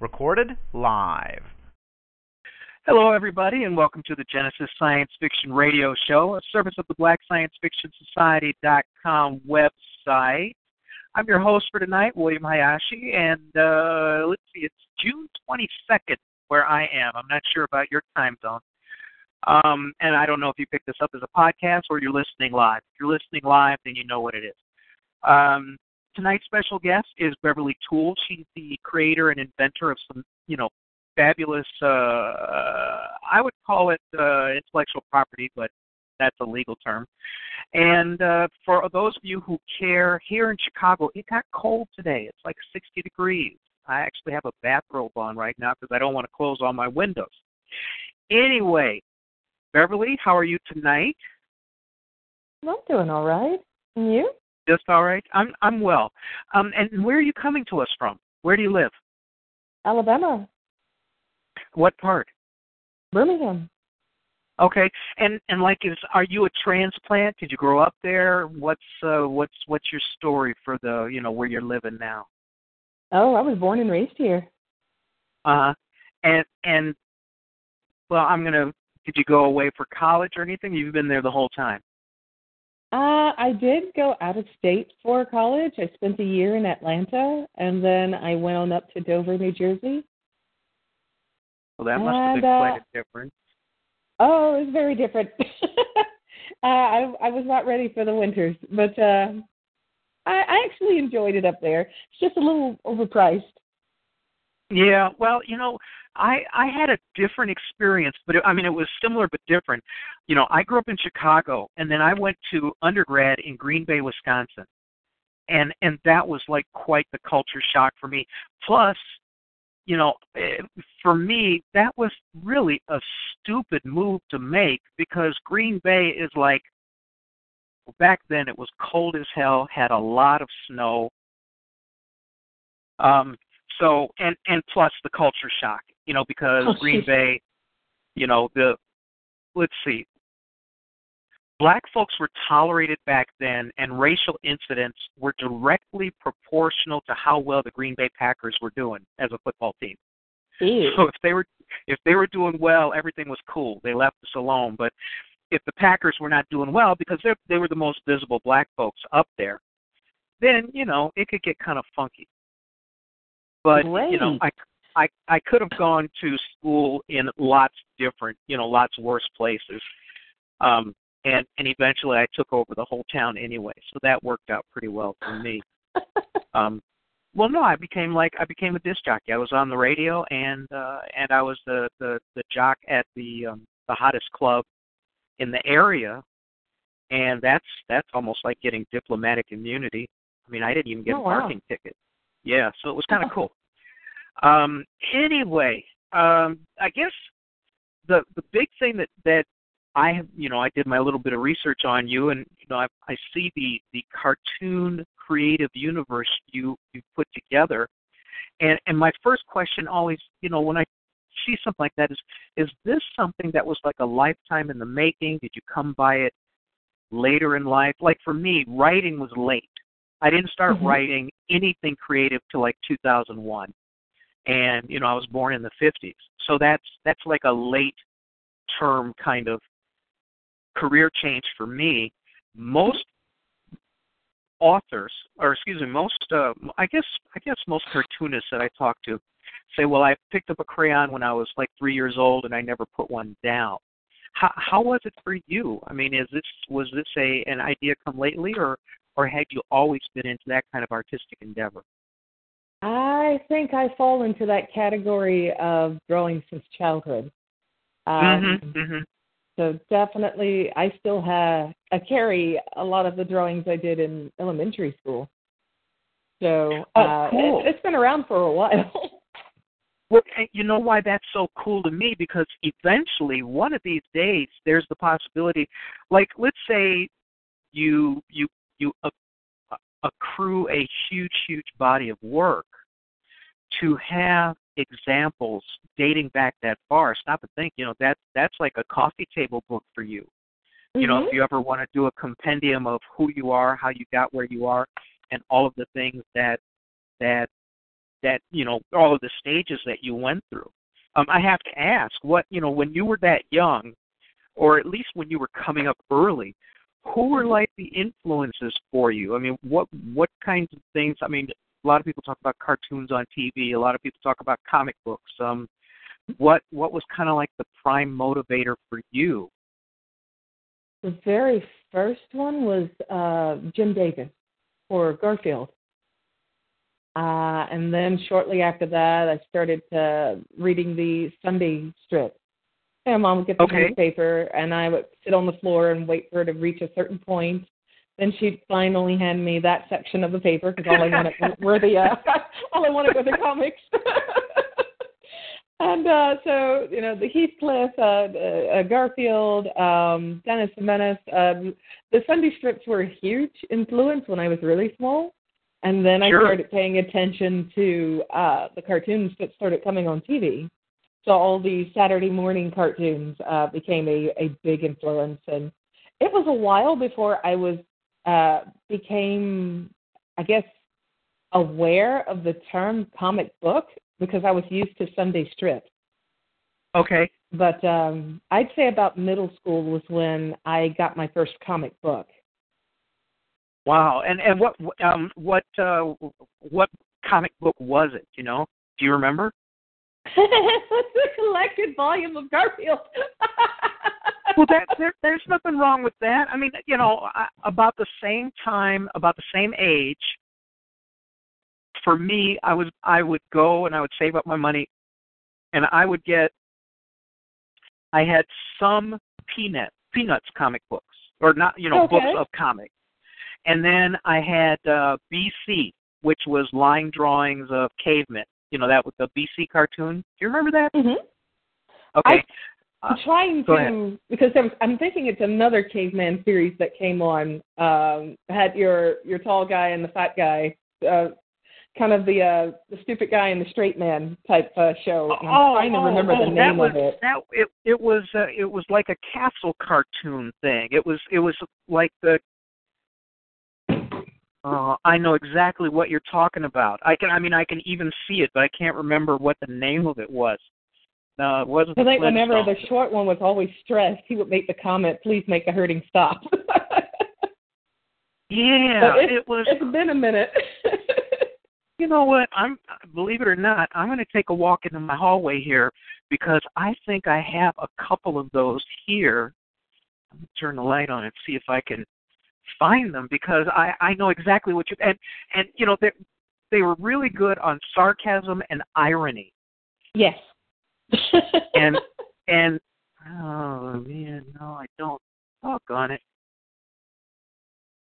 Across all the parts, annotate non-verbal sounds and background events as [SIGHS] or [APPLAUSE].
Recorded live. Hello, everybody, and welcome to the Genesis Science Fiction Radio Show, a service of the Black Science Fiction Society.com website. I'm your host for tonight, William Hayashi, and uh, let's see, it's June 22nd where I am. I'm not sure about your time zone. Um, and I don't know if you picked this up as a podcast or you're listening live. If you're listening live, then you know what it is. Um, tonight's special guest is Beverly Toole. She's the creator and inventor of some, you know, fabulous. Uh, I would call it uh, intellectual property, but that's a legal term. And uh, for those of you who care, here in Chicago, it got cold today. It's like 60 degrees. I actually have a bathrobe on right now because I don't want to close all my windows. Anyway, Beverly, how are you tonight? I'm doing all right. And you? Just all right. I'm I'm well. Um, and where are you coming to us from? Where do you live? Alabama. What part? Birmingham. Okay. And and like is are you a transplant? Did you grow up there? What's uh what's what's your story for the, you know, where you're living now? Oh, I was born and raised here. Uh and and well, I'm going to did you go away for college or anything? You've been there the whole time. Uh, I did go out of state for college. I spent a year in Atlanta, and then I went on up to Dover, New Jersey. Well, that must and, have been quite uh, a difference. Oh, it was very different. [LAUGHS] uh, I I was not ready for the winters, but uh, I, I actually enjoyed it up there. It's just a little overpriced. Yeah, well, you know, I I had a different experience, but it, I mean it was similar but different. You know, I grew up in Chicago, and then I went to undergrad in Green Bay, Wisconsin, and and that was like quite the culture shock for me. Plus, you know, eh, for me that was really a stupid move to make because Green Bay is like back then it was cold as hell, had a lot of snow. Um, so and and plus the culture shock, you know, because Oh, Green. Bay, you know, the let's see, black folks were tolerated back then, and racial incidents were directly proportional to how well the Green Bay Packers were doing as a football team. Ew. So if they were if they were doing well, everything was cool. They left us alone. But if the Packers were not doing well because they they were the most visible black folks up there, then you know it could get kind of funky. But you know, I I I could have gone to school in lots different, you know, lots worse places. Um and and eventually I took over the whole town anyway. So that worked out pretty well for me. [LAUGHS] Um well no, I became like I became a disc jockey. I was on the radio and uh and I was the the the jock at the um the hottest club in the area and that's that's almost like getting diplomatic immunity. I mean, I didn't even get Oh, a wow. parking ticket. Yeah, so it was kind of cool. Um anyway, um I guess the the big thing that that I have, you know, I did my little bit of research on you, and you know, I, I see the the cartoon creative universe you you put together, and and my first question always, you know, when I see something like that is, is this something that was like a lifetime in the making? Did you come by it later in life? Like for me, writing was late. I didn't start Mhm. writing anything creative till like 2001, and you know, I was born in the 50s, so that's that's like a late term kind of career change for me. Most authors, or excuse me, most uh, I guess I guess most cartoonists that I talk to say, "Well, I picked up a crayon when I was like three years old, and I never put one down." How how was it for you? I mean, is this was this a an idea come lately, or or had you always been into that kind of artistic endeavor? I think I fall into that category of drawing since childhood. Um, mm-hmm, mm-hmm. So definitely, I still have I carry a lot of the drawings I did in elementary school. So Oh, uh, cool. it, it's been around for a while. [LAUGHS] Well, you know why that's so cool to me? Because eventually, one of these days, there's the possibility, like let's say you you you accrue a huge huge body of work to have examples dating back that far. Stop and think. You know that that's like a coffee table book for you. You know, if you ever want to do a compendium of who you are, how you got where you are, and all of the things that that that you know all of the stages that you went through. Um, I have to ask, what you know, when you were that young, or at least when you were coming up early, who were like the influences for you? I mean, what what kinds of things? I mean, a lot of people talk about cartoons on TV. A lot of people talk about comic books. Um, what what was kind of like the prime motivator for you? The very first one was uh, Jim Davis or Garfield. Uh, and then shortly after that, I started uh, reading the Sunday strip. And mom would get the okay. newspaper, and I would sit on the floor and wait for her to reach a certain point. Then she'd finally hand me that section of the paper because all I wanted [LAUGHS] were the uh, [LAUGHS] all I wanted were the comics. [LAUGHS] and uh, so you know the Heathcliff, uh, uh, Garfield, um, Dennis the Menace. Um, the Sunday strips were a huge influence when I was really small, and then I sure. started paying attention to uh, the cartoons that started coming on TV. So all these Saturday morning cartoons uh, became a, a big influence, and it was a while before I was uh, became, I guess, aware of the term comic book because I was used to Sunday strips. Okay. But um, I'd say about middle school was when I got my first comic book. Wow. And and what um what uh what comic book was it? You know? Do you remember? It's [LAUGHS] a collected volume of Garfield. [LAUGHS] well, that, there, there's nothing wrong with that. I mean, you know, I, about the same time, about the same age. For me, I was I would go and I would save up my money, and I would get. I had some peanut peanuts comic books, or not, you know, okay. books of comics, and then I had uh, BC, which was line drawings of cavemen you know that with the BC cartoon. Do you remember that? Mm-hmm. Okay. I, am trying to because I'm, I'm thinking it's another caveman series that came on. Um, had your your tall guy and the fat guy, uh, kind of the uh, the stupid guy and the straight man type uh, show. And I'm oh, trying to remember oh, the name that was, of it. That it it was uh, it was like a castle cartoon thing. It was it was like the uh, I know exactly what you're talking about. I can, I mean, I can even see it, but I can't remember what the name of it was. No, it wasn't. I think the whenever the short one was always stressed, he would make the comment, "Please make the hurting stop." [LAUGHS] yeah, it was. It's been a minute. you know what? I'm believe it or not, I'm going to take a walk into my hallway here because I think I have a couple of those here. Let me turn the light on and see if I can find them because I I know exactly what you and and you know they they were really good on sarcasm and irony. Yes. [LAUGHS] and and oh man, no, I don't. Fuck on it.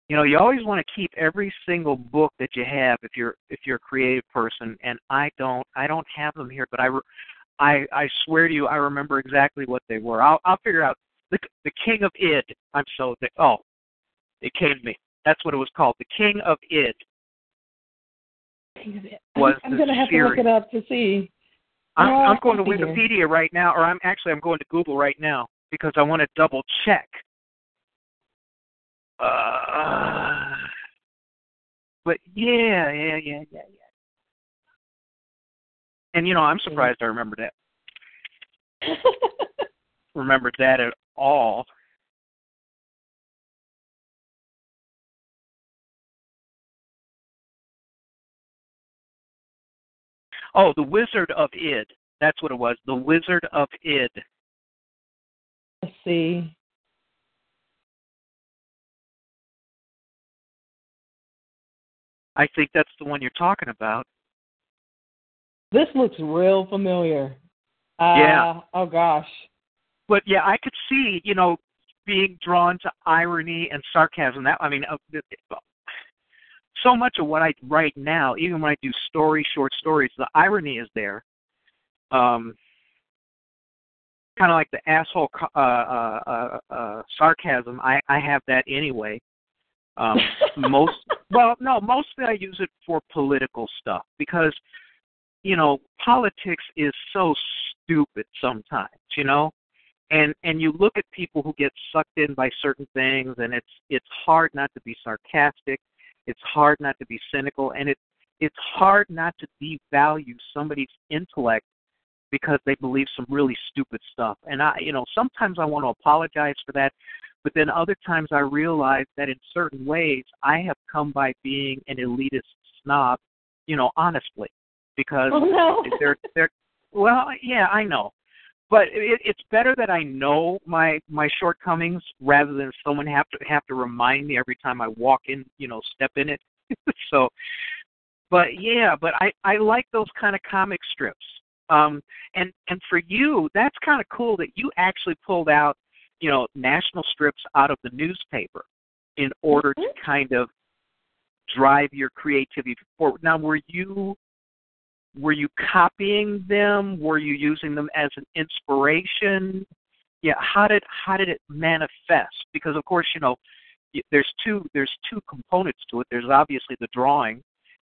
You know, you always want to keep every single book that you have if you're if you're a creative person, and I don't I don't have them here, but I I I swear to you, I remember exactly what they were. I'll I'll figure out the the King of Id. I'm so oh it came to me. That's what it was called. The King of Id. King of Id. Was I'm, I'm going to have series. to look it up to see. I'm, oh, I'm going to Wikipedia. Wikipedia right now, or I'm actually I'm going to Google right now because I want to double check. Uh, but yeah, yeah, yeah, yeah, yeah. And you know, I'm surprised I remember that. remembered that at all. Oh, the Wizard of Id. That's what it was. The Wizard of Id. Let's see. I think that's the one you're talking about. This looks real familiar. Uh, yeah. Oh gosh. But yeah, I could see, you know, being drawn to irony and sarcasm. That I mean, uh, so much of what I write now, even when I do story, short stories, the irony is there. Um, kind of like the asshole uh, uh, uh, uh, sarcasm. I, I have that anyway. Um, [LAUGHS] most well, no, mostly I use it for political stuff because you know politics is so stupid sometimes. You know, and and you look at people who get sucked in by certain things, and it's it's hard not to be sarcastic it's hard not to be cynical and it it's hard not to devalue somebody's intellect because they believe some really stupid stuff. And I, you know, sometimes I want to apologize for that, but then other times I realize that in certain ways I have come by being an elitist snob, you know, honestly, because oh, no. they're they're well, yeah, I know, but it, it's better that I know my my shortcomings rather than someone have to have to remind me every time I walk in, you know, step in it. [LAUGHS] so, but yeah, but I I like those kind of comic strips. Um, and and for you, that's kind of cool that you actually pulled out, you know, national strips out of the newspaper in order mm-hmm. to kind of drive your creativity forward. Now, were you were you copying them? Were you using them as an inspiration? Yeah, how did how did it manifest? Because of course, you know, there's two there's two components to it. There's obviously the drawing,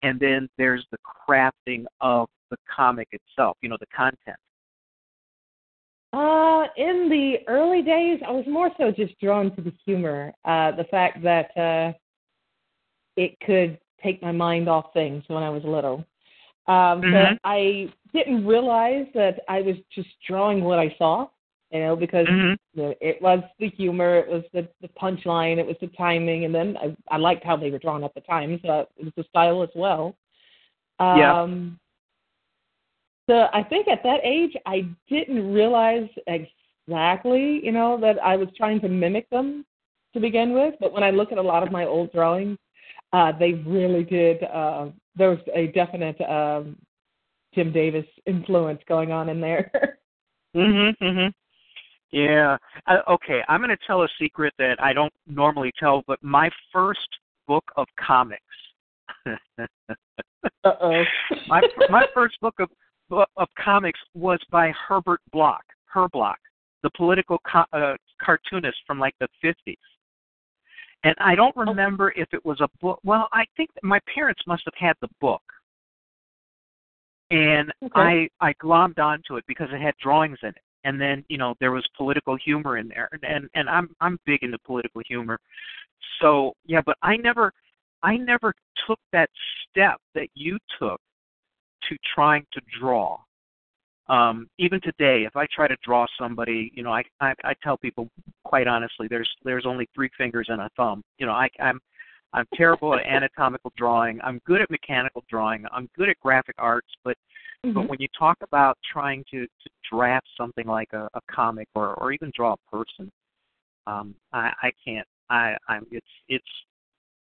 and then there's the crafting of the comic itself. You know, the content. Uh, in the early days, I was more so just drawn to the humor, uh, the fact that uh, it could take my mind off things when I was little. Um, mm-hmm. But I didn't realize that I was just drawing what I saw, you know, because mm-hmm. you know, it was the humor, it was the the punchline, it was the timing, and then I, I liked how they were drawn at the time, so it was the style as well. Um, yeah. So I think at that age, I didn't realize exactly, you know, that I was trying to mimic them to begin with. But when I look at a lot of my old drawings, uh, they really did. Uh, there was a definite um, Jim Davis influence going on in there. [LAUGHS] mhm. Mhm. Yeah. Uh, okay. I'm going to tell a secret that I don't normally tell, but my first book of comics. [LAUGHS] uh oh. my my first book of of comics was by Herbert Block. Herblock, the political co- uh, cartoonist from like the 50s. And I don't remember if it was a book. Well, I think my parents must have had the book. And okay. I I glommed onto it because it had drawings in it. And then, you know, there was political humor in there. And And and I'm I'm big into political humor. So, yeah, but I never I never took that step that you took to trying to draw um, even today, if I try to draw somebody, you know, I, I I tell people quite honestly, there's there's only three fingers and a thumb. You know, I, I'm I'm terrible at anatomical drawing. I'm good at mechanical drawing. I'm good at graphic arts, but mm-hmm. but when you talk about trying to, to draft something like a, a comic or or even draw a person, um, I, I can't. I I'm it's it's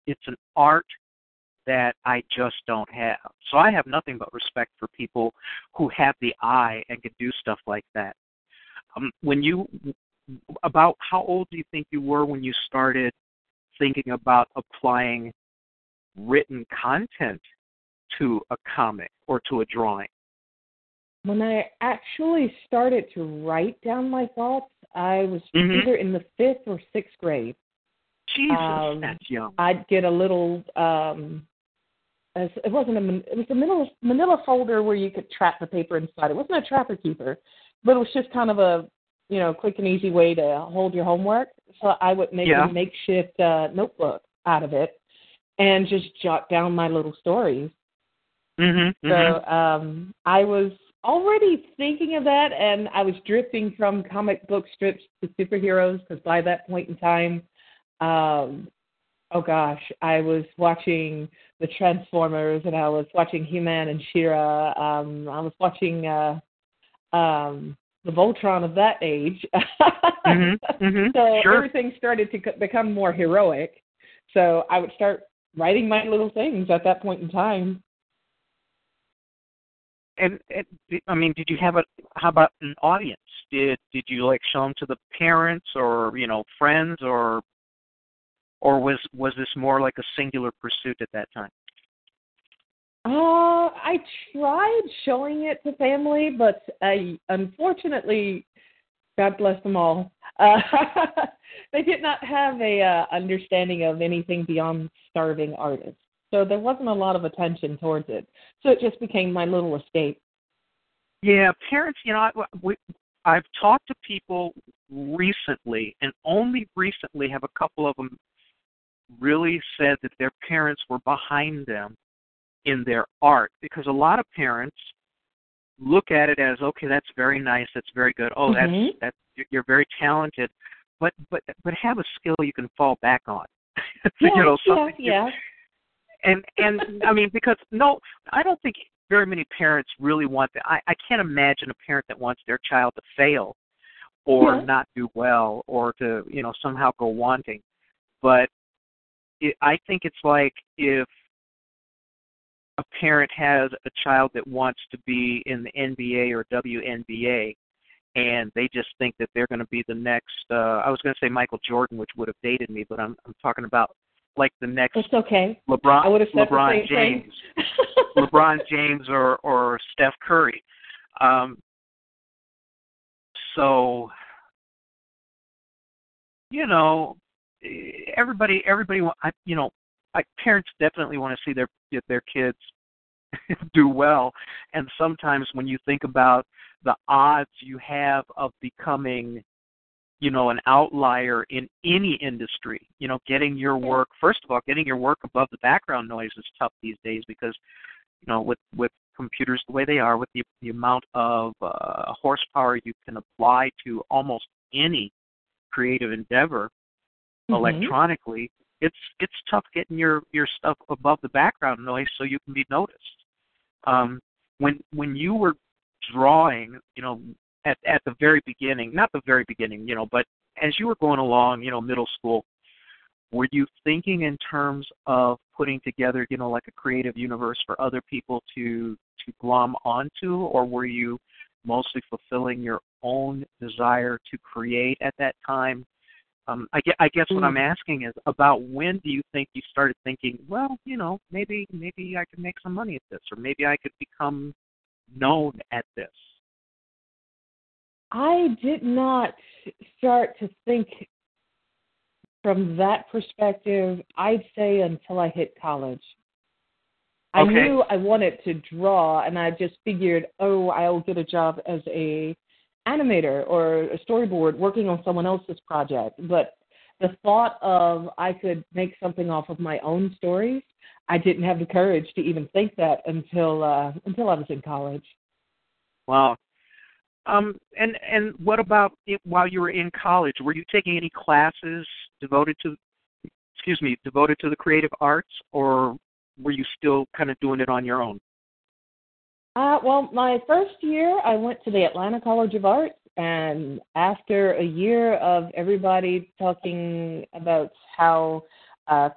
it's an art that I just don't have. So I have nothing but respect for people who have the eye and can do stuff like that. Um, when you about how old do you think you were when you started thinking about applying written content to a comic or to a drawing? When I actually started to write down my thoughts, I was mm-hmm. either in the fifth or sixth grade. Jesus, um, that's young. I'd get a little um it wasn't a it was a manila manila folder where you could trap the paper inside. It wasn't a trapper keeper, but it was just kind of a you know quick and easy way to hold your homework. So I would make yeah. a makeshift uh, notebook out of it and just jot down my little stories. Mm-hmm, so mm-hmm. um, I was already thinking of that, and I was drifting from comic book strips to superheroes because by that point in time, um, oh gosh, I was watching the Transformers and I was watching He-Man and She-Ra. Um, I was watching uh, um, the Voltron of that age. [LAUGHS] mm-hmm, mm-hmm, so sure. everything started to become more heroic. So I would start writing my little things at that point in time. And, and I mean, did you have a? How about an audience? Did did you like show them to the parents or you know friends or or was was this more like a singular pursuit at that time? Uh, I tried showing it to family, but I unfortunately, God bless them all, [LAUGHS] uh, they did not have a uh, understanding of anything beyond starving artists. So there wasn't a lot of attention towards it. So it just became my little escape. Yeah, parents, you know, I, we, I've talked to people recently, and only recently have a couple of them really said that their parents were behind them in their art because a lot of parents look at it as okay that's very nice that's very good. Oh mm-hmm. that's that's you're very talented. But but but have a skill you can fall back on. [LAUGHS] You know something yeah, and and i mean because no i don't think very many parents really want that. I i can't imagine a parent that wants their child to fail or not do well or to you know somehow go wanting. But it, i think it's like if a parent has a child that wants to be in the NBA or WNBA and they just think that they're going to be the next uh I was going to say Michael Jordan which would have dated me but I'm I'm talking about like the next It's okay. LeBron I would have said LeBron James. [LAUGHS] LeBron James or or Steph Curry um so you know everybody everybody I, you know I, parents definitely want to see their their kids [LAUGHS] do well, and sometimes when you think about the odds you have of becoming, you know, an outlier in any industry, you know, getting your work first of all, getting your work above the background noise is tough these days because, you know, with with computers the way they are, with the the amount of uh, horsepower you can apply to almost any creative endeavor mm-hmm. electronically, it's it's tough getting your your stuff above the background noise so you can be noticed. Um, when when you were drawing, you know, at at the very beginning, not the very beginning, you know, but as you were going along, you know, middle school, were you thinking in terms of putting together, you know, like a creative universe for other people to to glom onto, or were you mostly fulfilling your own desire to create at that time um, I, I guess what I'm Mm. asking is about when do you think you started thinking, well, you know, maybe maybe I could make some money at this, or maybe I could become known at this. I did not start to think from that perspective, I'd say until I hit college. I Okay. knew I wanted to draw, and I just figured, oh, I'll get a job as a animator or a storyboard working on someone else's project. But the thought of I could make something off of my own stories, I didn't have the courage to even think that until uh, until I was in college. Wow. Um, and and what about it, while you were in college? Were you taking any classes devoted to, excuse me, devoted to the creative arts, or were you still kind of doing it on your own? Uh, well, my first year, I went to the Atlanta College of Arts, and after a year of everybody talking about how uh,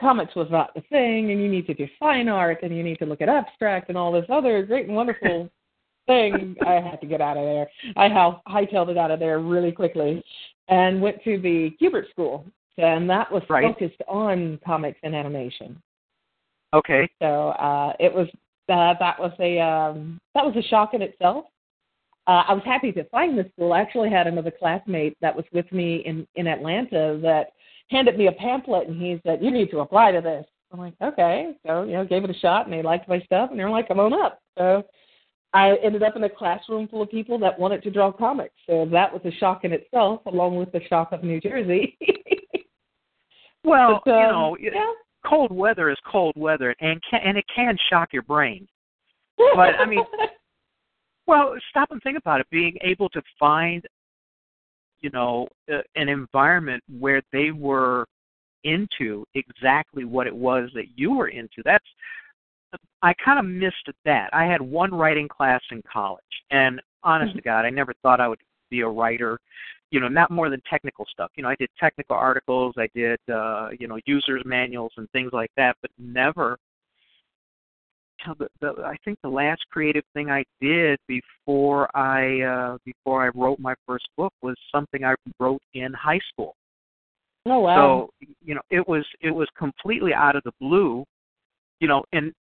comics was not the thing, and you need to do fine art, and you need to look at abstract, and all this other great and wonderful [LAUGHS] thing, I had to get out of there. I hightailed it out of there really quickly, and went to the Kubert School, and that was right. focused on comics and animation. Okay. So uh, it was uh, that was a um, that was a shock in itself. Uh, I was happy to find the school. I actually had another classmate that was with me in in Atlanta that handed me a pamphlet and he said, "You need to apply to this." I'm like, "Okay." So you know, gave it a shot and they liked my stuff and they're like, "Come on up." So I ended up in a classroom full of people that wanted to draw comics. So that was a shock in itself, along with the shock of New Jersey. [LAUGHS] well, but, um, you know, yeah. Cold weather is cold weather, and can, and it can shock your brain. [LAUGHS] But I mean, well, stop and think about it. Being able to find, you know, uh, an environment where they were into exactly what it was that you were into. That's I kind of missed that. I had one writing class in college, and honest mm-hmm. to God, I never thought I would be a writer. You know, not more than technical stuff. You know, I did technical articles, I did uh, you know users manuals and things like that, but never. The, the, I think the last creative thing I did before I uh, before I wrote my first book was something I wrote in high school. Oh wow! So you know, it was it was completely out of the blue, you know, and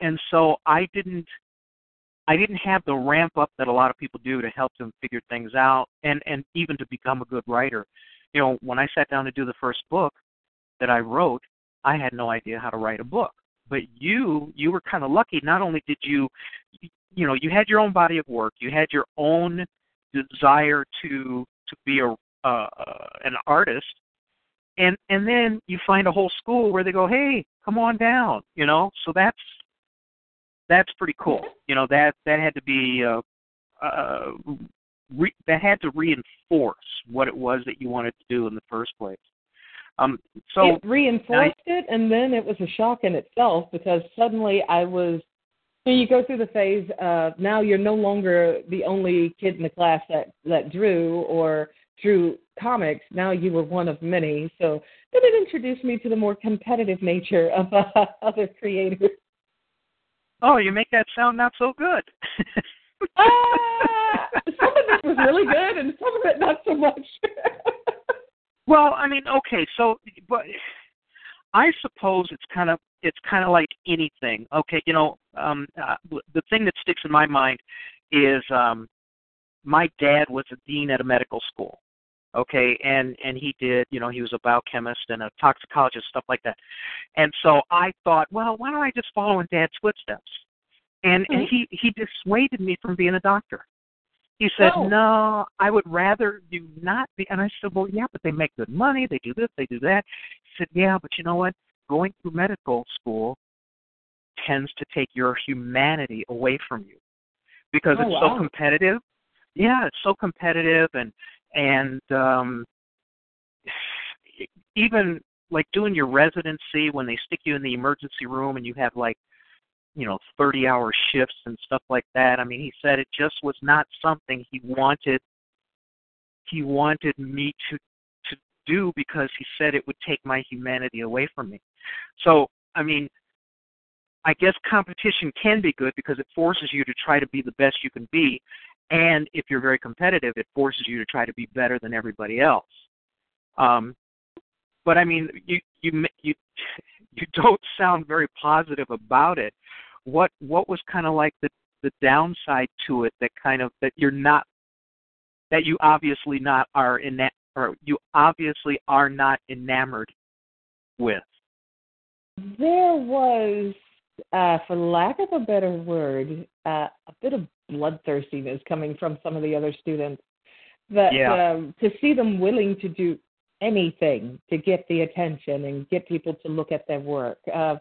and so I didn't I didn't have the ramp up that a lot of people do to help them figure things out and and even to become a good writer. You know, when I sat down to do the first book that I wrote, I had no idea how to write a book. But you you were kind of lucky. Not only did you you know, you had your own body of work, you had your own desire to to be a uh, an artist and and then you find a whole school where they go, "Hey, come on down," you know. So that's that's pretty cool. You know that that had to be uh, uh, re- that had to reinforce what it was that you wanted to do in the first place. Um, so it reinforced I, it, and then it was a shock in itself because suddenly I was. So you go through the phase of now you're no longer the only kid in the class that that drew or drew comics. Now you were one of many. So then it introduced me to the more competitive nature of uh, [LAUGHS] other creators. Oh, you make that sound not so good. uh, some of it was really good, and some of it not so much. [LAUGHS] well, I mean, okay, so but I suppose it's kind of it's kind of like anything. Okay, you know, um uh, the thing that sticks in my mind is um my dad was a dean at a medical school okay and and he did you know he was a biochemist and a toxicologist stuff like that and so i thought well why don't i just follow in dad's footsteps and mm-hmm. and he he dissuaded me from being a doctor he said oh. no i would rather you not be and i said well yeah but they make good money they do this they do that he said yeah but you know what going through medical school tends to take your humanity away from you because oh, it's wow. so competitive yeah it's so competitive and and um even like doing your residency when they stick you in the emergency room and you have like you know 30 hour shifts and stuff like that i mean he said it just was not something he wanted he wanted me to to do because he said it would take my humanity away from me. So i mean i guess competition can be good because it forces you to try to be the best you can be and if you're very competitive, it forces you to try to be better than everybody else. Um, but I mean, you you you [LAUGHS] you don't sound very positive about it. What what was kind of like the the downside to it that kind of that you're not that you obviously not are in that or you obviously are not enamored with? There was, uh, for lack of a better word, uh, a bit of bloodthirstiness coming from some of the other students. That yeah. um, to see them willing to do anything to get the attention and get people to look at their work. Uh,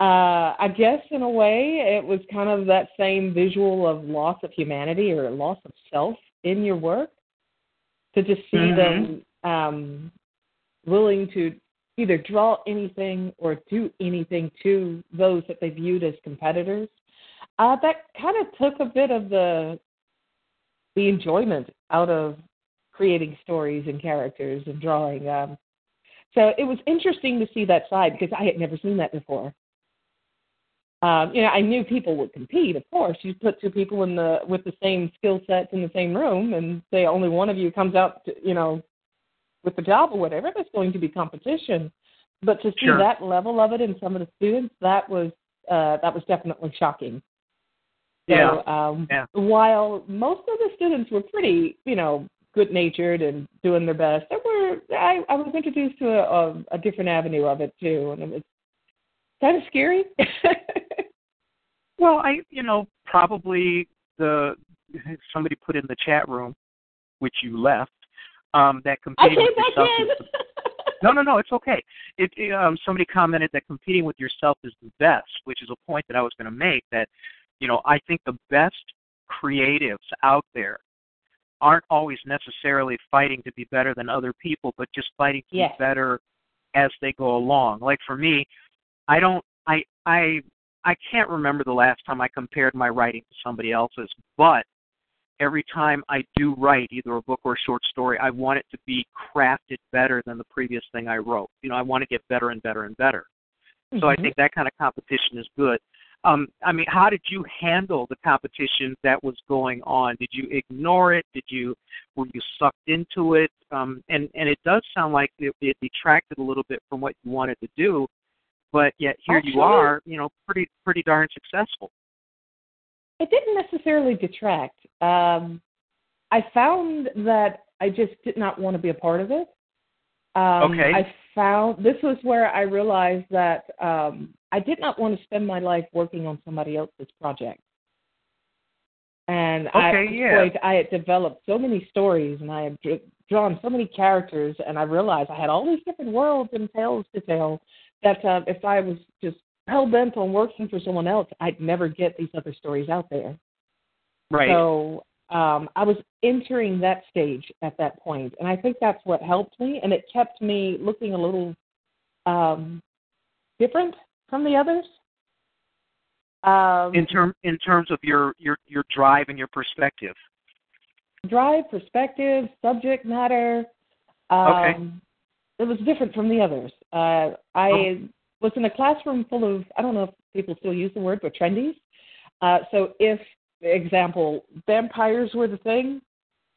uh, I guess in a way it was kind of that same visual of loss of humanity or loss of self in your work. To just see mm-hmm. them um, willing to either draw anything or do anything to those that they viewed as competitors uh, that kind of took a bit of the the enjoyment out of creating stories and characters and drawing. Um, so it was interesting to see that side because I had never seen that before. Um, you know, I knew people would compete. Of course, you put two people in the with the same skill sets in the same room, and say only one of you comes out, to, you know, with the job or whatever. There's going to be competition, but to see sure. that level of it in some of the students, that was uh, that was definitely shocking. So yeah. Um, yeah. while most of the students were pretty, you know, good natured and doing their best, there were I, I was introduced to a, a, a different avenue of it too, and it was kind of scary. well, I you know probably the somebody put in the chat room, which you left, um, that competing with yourself is the, no, no, no, it's okay. It, it um, somebody commented that competing with yourself is the best, which is a point that I was going to make. That you know, I think the best creatives out there aren't always necessarily fighting to be better than other people, but just fighting to yes. be better as they go along. Like for me, I don't I I I can't remember the last time I compared my writing to somebody else's, but every time I do write either a book or a short story, I want it to be crafted better than the previous thing I wrote. You know, I want to get better and better and better. Mm-hmm. So I think that kind of competition is good. Um, I mean, how did you handle the competition that was going on? Did you ignore it? Did you were you sucked into it? Um, and and it does sound like it, it detracted a little bit from what you wanted to do, but yet here Actually, you are, you know, pretty pretty darn successful. It didn't necessarily detract. Um, I found that I just did not want to be a part of it. Um, okay. I found this was where I realized that um, I did not want to spend my life working on somebody else's project. And okay, I, yeah. I had developed so many stories and I had drawn so many characters, and I realized I had all these different worlds and tales to tell that uh, if I was just hell bent on working for someone else, I'd never get these other stories out there. Right. So um, I was entering that stage at that point, and I think that's what helped me, and it kept me looking a little um, different from the others. Um, in term in terms of your your your drive and your perspective. Drive, perspective, subject matter. Um, okay. It was different from the others. Uh, I oh. was in a classroom full of I don't know if people still use the word, but trendies. Uh, so if example, vampires were the thing,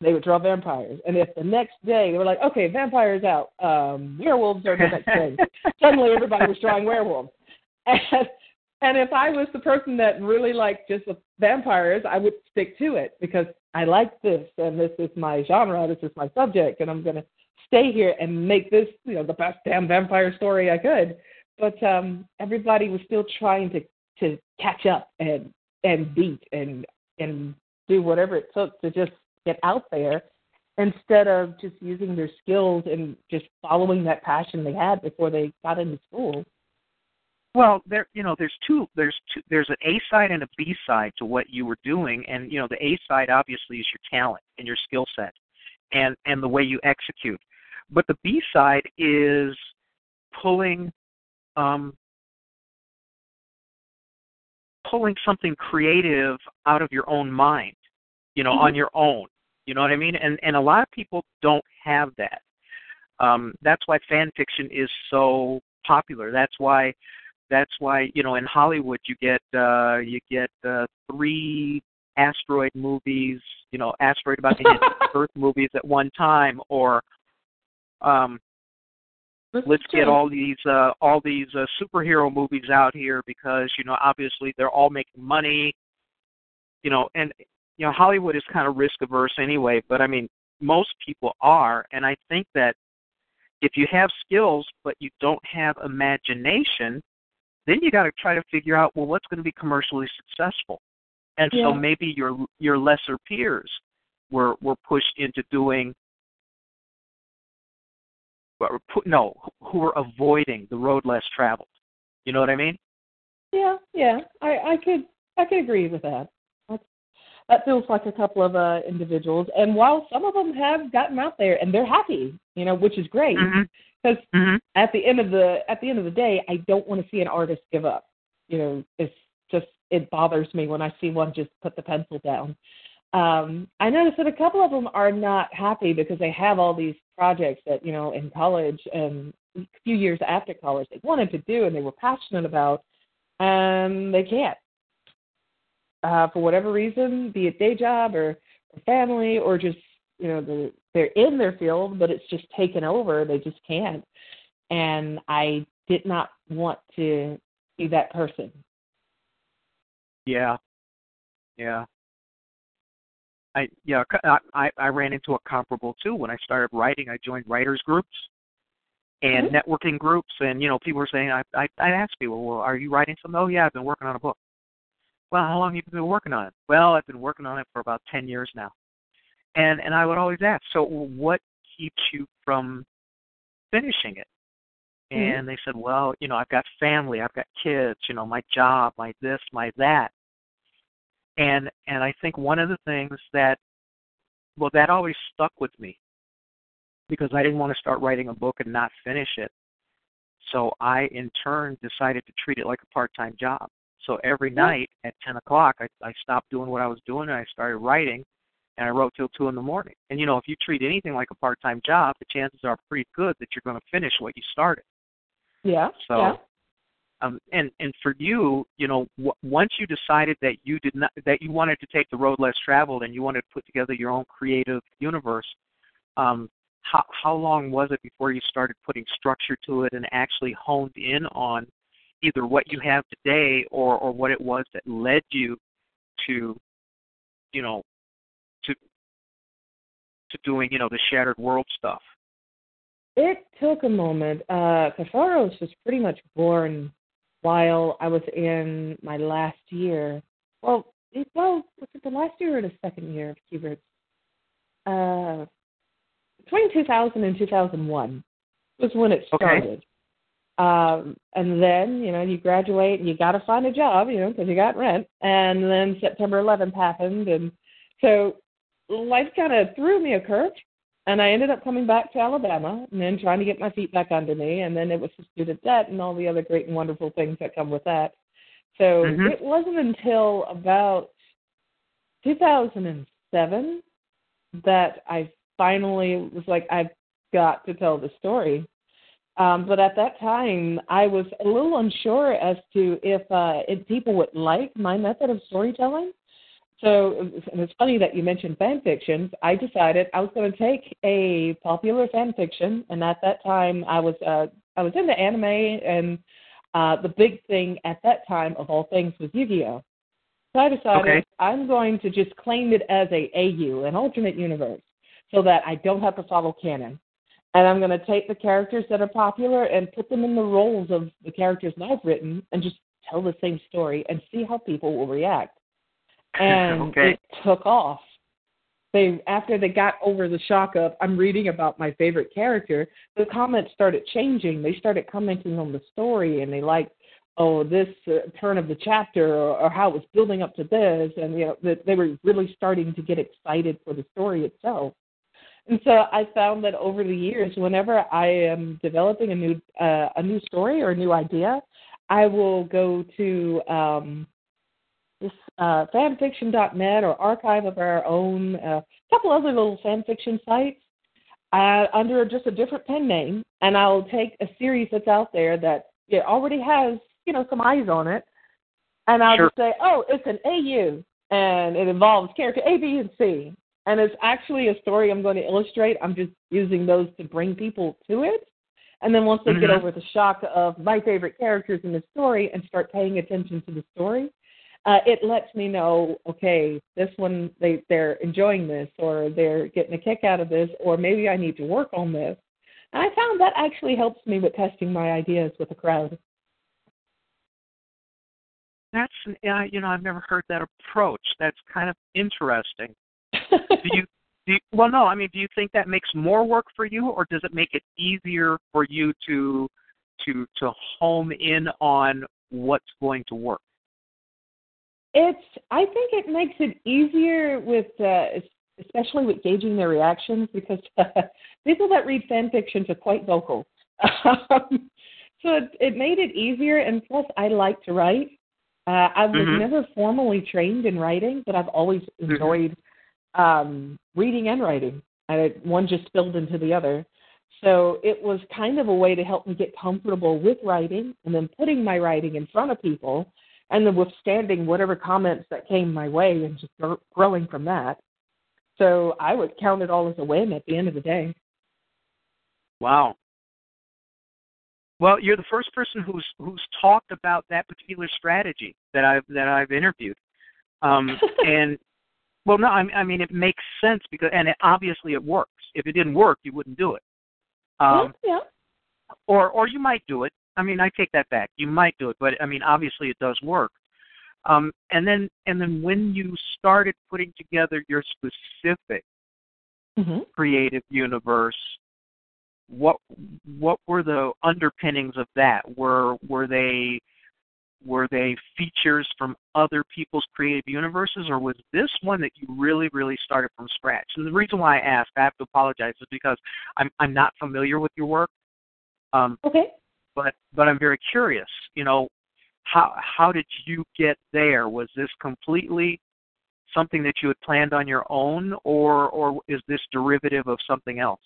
they would draw vampires. And if the next day they were like, okay, vampires out, um, werewolves are the next thing, [LAUGHS] suddenly everybody was drawing werewolves. [LAUGHS] And, and if I was the person that really liked just the vampires, I would stick to it because I like this and this is my genre, this is my subject, and I'm going to stay here and make this, you know, the best damn vampire story I could. But um, everybody was still trying to to catch up and and beat and and do whatever it took to just get out there instead of just using their skills and just following that passion they had before they got into school. Well, there you know, there's two there's two there's an A side and a B side to what you were doing and you know, the A side obviously is your talent and your skill set and and the way you execute. But the B side is pulling um pulling something creative out of your own mind, you know, mm-hmm. on your own. You know what I mean? And and a lot of people don't have that. Um, that's why fan fiction is so popular. That's why that's why you know in Hollywood you get uh, you get uh, three asteroid movies, you know, asteroid about to hit [LAUGHS] Earth movies at one time, or um, let's get all these uh, all these uh, superhero movies out here because you know obviously they're all making money. You know and you know hollywood is kind of risk averse anyway but i mean most people are and i think that if you have skills but you don't have imagination then you got to try to figure out well what's going to be commercially successful and yeah. so maybe your your lesser peers were were pushed into doing no, who were avoiding the road less traveled. You know what I mean? Yeah, yeah. I, I could I could agree with that. That feels like a couple of uh, individuals, and while some of them have gotten out there and they're happy, you know, which is great, because mm-hmm. mm-hmm. at the end of the at the end of the day, I don't want to see an artist give up. You know, it's just it bothers me when I see one just put the pencil down um, I noticed that a couple of them are not happy because they have all these projects that you know in college and a few years after college they wanted to do and they were passionate about, and they can't uh, for whatever reason, be it day job or, or family or just you know they're, they're in their field but it's just taken over. They just can't, and I did not want to be that person. Yeah, yeah. I yeah I I ran into a comparable too when I started writing. I joined writers groups and mm-hmm. networking groups, and you know people were saying I I I asked people, well, are you writing something? Oh yeah, I've been working on a book. Well, how long have you been working on it? Well, I've been working on it for about ten years now. And and I would always ask, so what keeps you from finishing it? Mm-hmm. And they said, well, you know, I've got family, I've got kids, you know, my job, my this, my that and and I think one of the things that well that always stuck with me because I didn't want to start writing a book and not finish it. So I in turn decided to treat it like a part-time job. So every night at 10 o'clock, I, I stopped doing what I was doing and I started writing, and I wrote till two in the morning. And you know, if you treat anything like a part-time job, the chances are pretty good that you're going to finish what you started. Yeah. So yeah. Um, and and for you, you know, w- once you decided that you did not that you wanted to take the road less traveled and you wanted to put together your own creative universe, um, how how long was it before you started putting structure to it and actually honed in on either what you have today or or what it was that led you to, you know, to to doing you know the shattered world stuff? It took a moment. Uh, Katharos was pretty much born while I was in my last year. Well, it, well, was it the last year or the second year of Kubert's? Uh, between 2000 and 2001 was when it started. Okay. Um, and then, you know, you graduate and you got to find a job, you know, because you got rent. And then September 11th happened. And so life kind of threw me a curve. And I ended up coming back to Alabama and then trying to get my feet back under me. And then it was the student debt and all the other great and wonderful things that come with that. So Mhm. it wasn't until about 2007 that I finally was like, I've got to tell the story. Um, but at that time, I was a little unsure as to if, uh, if people would like my method of storytelling. So it's funny that you mentioned fan fictions. I decided I was going to take a popular fan fiction, and at that time, I was uh, I was into anime, and uh, the big thing at that time of all things was Yu-Gi-Oh. So I decided Okay. I'm going to just claim it as a AU, an alternate universe, so that I don't have to follow canon. And I'm going to take the characters that are popular and put them in the roles of the characters that I've written and just tell the same story and see how people will react. [LAUGHS] And Okay. it took off. They after they got over the shock of I'm reading about my favorite character, the comments started changing. They started commenting on the story and they liked oh this uh, turn of the chapter or, or how it was building up to this and you know that they were really starting to get excited for the story itself. And so I found that over the years, whenever I am developing a new uh, a new story or a new idea, I will go to um, this uh, fanfiction.net or archive of our own, a uh, couple other little fanfiction sites uh, under just a different pen name, and I'll take a series that's out there that it already has you know some eyes on it, and I'll Sure. just say, oh, it's an AU, and it involves character A, B, and C, and it's actually a story I'm going to illustrate. I'm just using those to bring people to it. And then once they get Mhm. over the shock of my favorite characters in the story and start paying attention to the story, uh, it lets me know, okay, this one they they're enjoying this, or they're getting a kick out of this, or maybe I need to work on this. And I found that actually helps me with testing my ideas with a crowd. That's uh, you know I've never heard that approach. That's kind of interesting. Do you, do you well no I mean do you think that makes more work for you or does it make it easier for you to to to home in on what's going to work? It's. I think it makes it easier with, uh, especially with gauging their reactions, because [LAUGHS] people that read fan fictions are quite vocal. [LAUGHS] Um, so it, it made it easier, and plus, I like to write. Uh, I was Mhm. never formally trained in writing, but I've always enjoyed um, reading and writing. And it, one just spilled into the other. So it was kind of a way to help me get comfortable with writing, and then putting my writing in front of people and then withstanding whatever comments that came my way and just growing from that. So I would count it all as a win at the end of the day. Wow. Well, you're the first person who's who's talked about that particular strategy that I've that I've interviewed, um, [LAUGHS] and well, no, I, I mean it makes sense because and it, obviously it works. If it didn't work, you wouldn't do it. Um, yeah. or or you might do it. I mean, I take that back. You might do it, but I mean, obviously it does work. Um, and then and then when you started putting together your specific hmm creative universe, what what were the underpinnings of that? Were were they were they features from other people's creative universes, or was this one that you really really started from scratch? And the reason why I ask, I have to apologize, is because I'm I'm not familiar with your work. Um, Okay. but but I'm very curious. You know, how how did you get there? Was this completely something that you had planned on your own, or or is this derivative of something else?